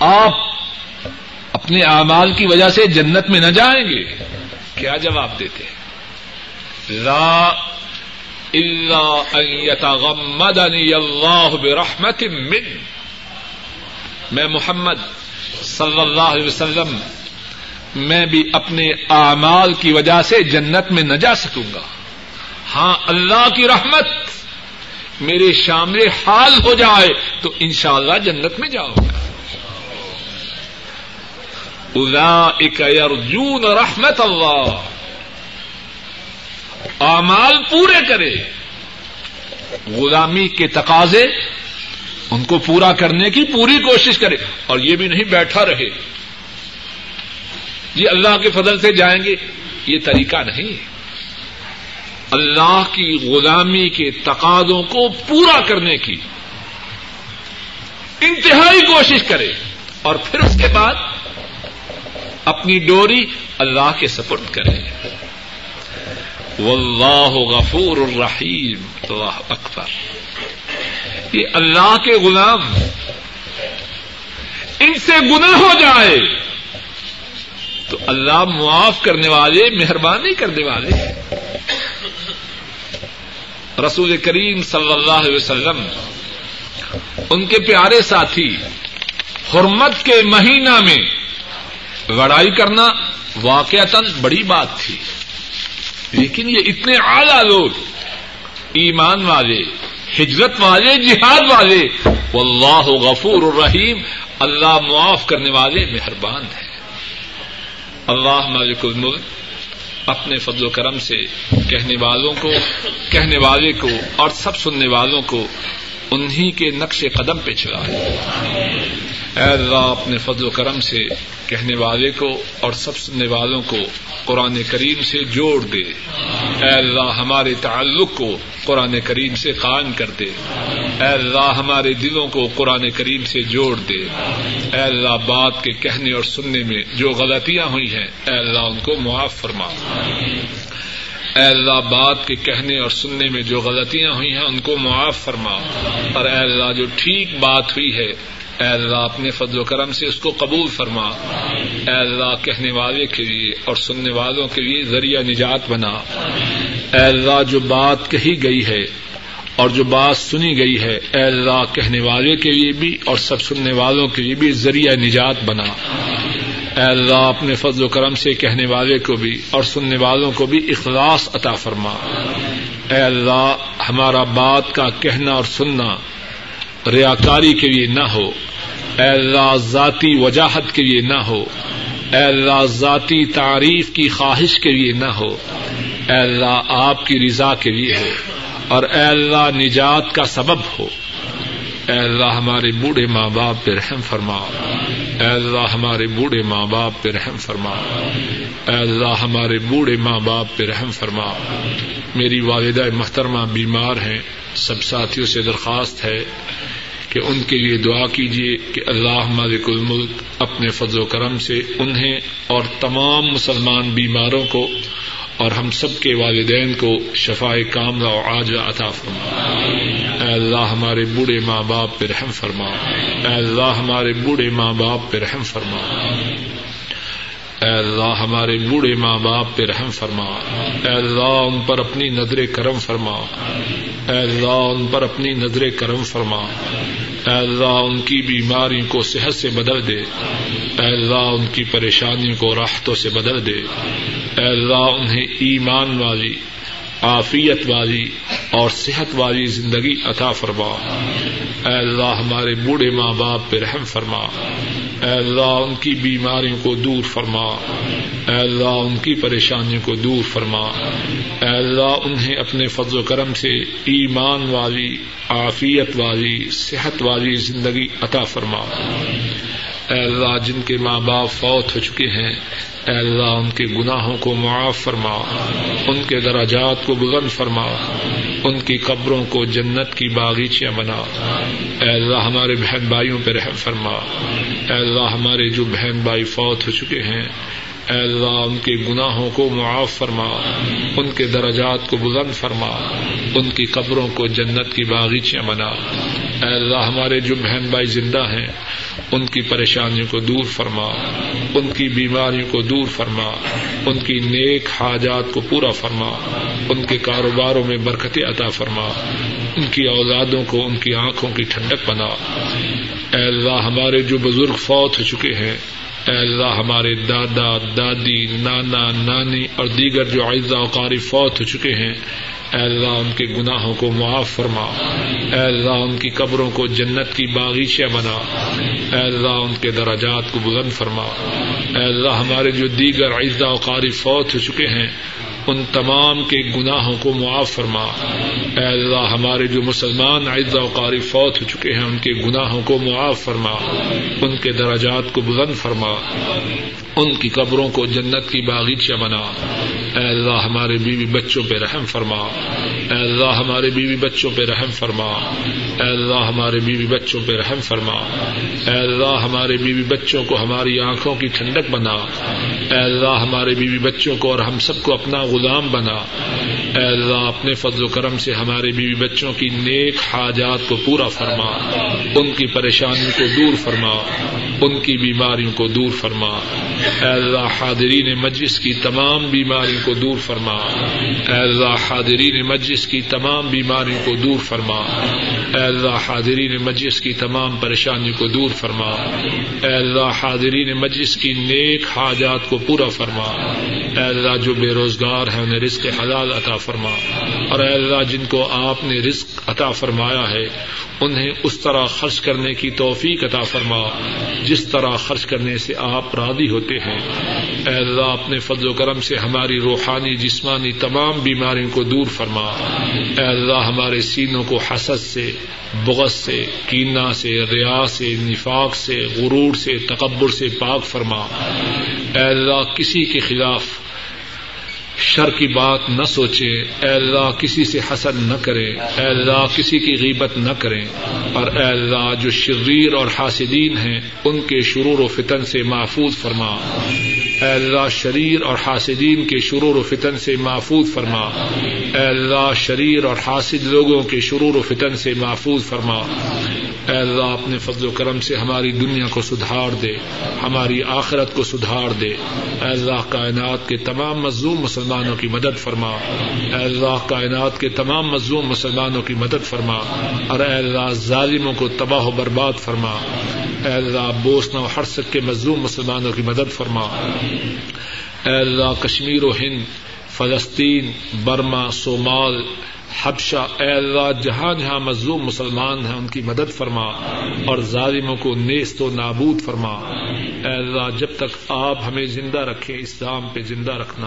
آپ اپنے اعمال کی وجہ سے جنت میں نہ جائیں گے۔ کیا جواب دیتے لا يتغمدني الله برحمت من۔ میں محمد صلی اللہ علیہ وسلم، میں بھی اپنے اعمال کی وجہ سے جنت میں نہ جا سکوں گا۔ ہاں اللہ کی رحمت میرے شامل حال ہو جائے تو انشاءاللہ جنت میں جاؤ گا۔ ارجون رحمت اللہ۔ اعمال پورے کرے۔ غلامی کے تقاضے ان کو پورا کرنے کی پوری کوشش کرے اور یہ بھی نہیں بیٹھا رہے۔ یہ اللہ کے فضل سے جائیں گے۔ یہ طریقہ نہیں۔ اللہ کی غلامی کے تقاضوں کو پورا کرنے کی انتہائی کوشش کرے اور پھر اس کے بعد اپنی ڈوری اللہ کے سپرد کرے۔ واللہ غفور الرحیم۔ اللہ اکبر۔ یہ اللہ کے غلام۔ ان سے گناہ ہو جائے۔ تو اللہ معاف کرنے والے، مہربانی کرنے والے۔ رسول کریم صلی اللہ علیہ وسلم، ان کے پیارے ساتھی، حرمت کے مہینہ میں لڑائی کرنا واقعتا بڑی بات تھی۔ لیکن یہ اتنے اعلی لوگ، ایمان والے، ہجرت والے، جہاد والے، واللہ غفور الرحیم، اللہ معاف کرنے والے مہربان ہیں۔ اللہ مالک الملک اپنے فضل و کرم سے کہنے والوں کو، کہنے والے کو اور سب سننے والوں کو انہیں کے نقش قدم پہ چلائے اے اللہ، اپنے فضل و کرم سے کہنے والے کو اور سب سننے والوں کو قرآن کریم سے جوڑ دے۔ اے اللہ، ہمارے تعلق کو قرآن کریم سے قائم کر دے۔ اے اللہ، ہمارے دلوں کو قرآن کریم سے جوڑ دے۔ اے اللہ، بات کے کہنے اور سننے میں جو غلطیاں ہوئی ہیں، اے اللہ، ان کو معاف فرما۔ اے اللہ، بات کے کہنے اور سننے میں جو غلطیاں ہوئی ہیں، ان کو معاف فرما۔ اور اے اللہ، جو ٹھیک بات ہوئی ہے اے اللہ اپنے فضل و کرم سے اس کو قبول فرما۔ اے اللہ، کہنے والے کے لیے اور سننے والوں کے لیے ذریعہ نجات بنا۔ اے اللہ، جو بات کہی گئی ہے اور جو بات سنی گئی ہے، اے اللہ، کہنے والے کے لیے بھی اور سب سننے والوں کے لیے بھی ذریعہ نجات بنا۔ اے اللہ اپنے فضل و کرم سے کہنے والے کو بھی اور سننے والوں کو بھی اخلاص عطا فرما۔ اے اللہ، ہمارا بات کا کہنا اور سننا ریاکاری کے لیے نہ ہو۔ اے اللہ، ذاتی وجاہت کے لیے نہ ہو۔ اے اللہ، ذاتی تعریف کی خواہش کے لیے نہ ہو۔ اے اللہ، آپ کی رضا کے لیے ہو۔ اور اے اللہ، نجات کا سبب ہو۔ اے اللہ، ہمارے بوڑھے ماں باپ پہ رحم فرما۔ اے اللہ، ہمارے بوڑھے ماں باپ پہ رحم فرما۔ اے اللہ، ہمارے بوڑھے ماں باپ پہ رحم فرما۔ میری والدہ محترمہ بیمار ہیں، سب ساتھیوں سے درخواست ہے۔ کہ ان کے لیے دعا کیجیے کہ اللہ مالک الملک اپنے فضل و کرم سے انہیں اور تمام مسلمان بیماروں کو اور ہم سب کے والدین کو شفاء کام و آج عطا فرما۔ اے اللہ ہمارے بوڑھے ماں باپ پہ رحم فرما۔ اے اللہ ہمارے بوڑھے ماں باپ پہ رحم فرما۔ اے اللہ ہمارے بوڑھے ماں باپ پہ رحم فرما۔ اے اللہ ان پر اپنی نظر کرم فرما۔ اے اللہ ان پر اپنی نظر کرم فرما۔ اے اللہ ان کی بیماری کو صحت سے بدل دے۔ اے اللہ ان کی پریشانی کو راحتوں سے بدل دے۔ اے اللہ انہیں ایمان والی، عافیت والی اور صحت والی زندگی عطا فرما۔ اے اللہ ہمارے بوڑھے ماں باپ پہ رحم فرما۔ اے اللہ، ان کی بیماریوں کو دور فرما۔ اے اللہ، ان کی پریشانیوں کو دور فرما۔ اے اللہ، انہیں اپنے فضل و کرم سے ایمان والی، عافیت والی، صحت والی زندگی عطا فرما۔ اے اللہ، جن کے ماں باپ فوت ہو چکے ہیں، اے اللہ، ان کے گناہوں کو معاف فرما۔ ان کے دراجات کو بلند فرما۔ ان کی قبروں کو جنت کی باغیچیاں بنا۔ اے اللہ، ہمارے بہن بھائیوں پہ رحم فرما۔ اے اللہ، ہمارے جو بہن بھائی فوت ہو چکے ہیں اے اللہ، ان کے گناہوں کو معاف فرما، ان کے درجات کو بلند فرما، ان کی قبروں کو جنت کی باغیچیاں بنا اے اللہ، ہمارے جو بہن بھائی زندہ ہیں، ان کی پریشانیوں کو دور فرما، ان کی بیماریوں کو دور فرما، ان کی نیک حاجات کو پورا فرما، ان کے کاروباروں میں برکت عطا فرما، ان کی اولادوں کو ان کی آنکھوں کی ٹھنڈک بنا۔ اے اللہ، ہمارے جو بزرگ فوت ہو چکے ہیں اے اللہ ہمارے دادا، دادی، نانا، نانی اور دیگر جو اعزا و قاری فوت ہو چکے ہیں، اے اللہ ان کے گناہوں کو معاف فرما۔ اے اللہ ان کی قبروں کو جنت کی باغیچہ بنا۔ اے اللہ ان کے دراجات کو بلند فرما۔ اے اللہ ہمارے جو دیگر اعزا و قاری فوت ہو چکے ہیں ان تمام کے گناہوں کو معاف فرما۔ اے اللہ، ہمارے جو مسلمان عزا و قاری فوت ہو چکے ہیں، ان کے گناہوں کو معاف فرما۔ ان کے دراجات کو بلند فرما۔ ان کی قبروں کو جنت کی باغیچہ بنا۔ اے اللہ ہمارے بیوی بچوں پہ رحم فرما۔ اے اللہ ہمارے بیوی بچوں پہ رحم فرما۔ اے اللہ ہمارے بیوی بچوں پہ رحم فرما۔ اے اللہ ہمارے بیوی بچوں کو ہماری آنکھوں کی ٹھنڈک بنا۔ اے اللہ ہمارے بیوی بچوں کو اور ہم سب کو اپنا غلام بنا۔ اے اللہ اپنے فضل و کرم سے ہمارے بیوی بچوں کی نیک حاجات کو پورا فرما۔ ان کی پریشانی کو دور فرما۔ ان کی بیماریوں کو دور فرما۔ اے اللہ حاضرین مجلس کی تمام بیماریوں کو دور فرما۔ اے اللہ حاضرین مجلس کی تمام بیماریوں کو دور فرما۔ اے اللہ حاضرین مجلس کی تمام پریشانیوں کو دور فرما۔ اے اللہ حاضرین مجلس کی نیک حاجات کو پورا فرما۔ اے اللہ جو بے روزگار ہیں، انہیں رزق حلال عطا فرما۔ اور اے اللہ جن کو آپ نے رزق عطا فرمایا ہے، انہیں اس طرح خرچ کرنے کی توفیق عطا فرما۔ جس طرح خرچ کرنے سے آپ راضی ہوتے ہیں۔ اے اللہ، اپنے فضل و کرم سے ہماری روحانی، جسمانی تمام بیماریوں کو دور فرما۔ اے اللہ، ہمارے سینوں کو حسد سے، بغض سے کینا سے، ریا سے، نفاق سے، غرور سے، تکبر سے پاک فرما۔ اے اللہ، کسی کے خلاف شر کی بات نہ سوچے، اے اللہ کسی سے حسد نہ کرے، اے اللہ کسی کی غیبت نہ کرے۔ اور اے اللہ جو شریر اور حاسدین ہیں، ان کے شرور و فتن سے محفوظ فرما۔ اے اللہ شریر اور حاسدین کے شرور و فتن سے محفوظ فرما۔ اے اللہ شریر اور حاسد لوگوں کے شرور و فتن سے محفوظ فرما۔ اے اللہ اپنے فضل و کرم سے ہماری دنیا کو سدھار دے، ہماری آخرت کو سدھار دے۔ اے اللہ، کائنات کے تمام مظلوم مسلمانوں کی مدد فرما۔ اے اللہ، کائنات کے تمام مظلوم مسلمانوں کی مدد فرما۔ اور اے اللہ، ظالموں کو تباہ و برباد فرما۔ اے اللہ بوسنا و ہرسک کے مظلوم مسلمانوں کی مدد فرما۔ اے اللہ، کشمیر و ہند، فلسطین، برما، صومال حبشہ، اے اللہ، جہاں جہاں مظلوم مسلمان ہیں، ان کی مدد فرما اور ظالموں کو نیست و نابود فرما۔ اے اللہ، جب تک آپ ہمیں زندہ رکھے اسلام پہ زندہ رکھنا۔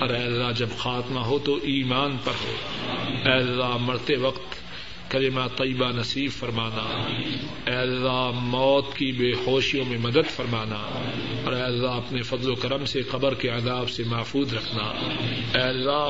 اور اے اللہ، جب خاتمہ ہو تو ایمان پر ہو۔ اے اللہ، مرتے وقت کلمہ طیبہ نصیب فرمانا۔ اے اللہ، موت کی بے ہوشیوں میں مدد فرمانا۔ اور اے اللہ، اپنے فضل و کرم سے، قبر کے عذاب سے محفوظ رکھنا۔ اے اللہ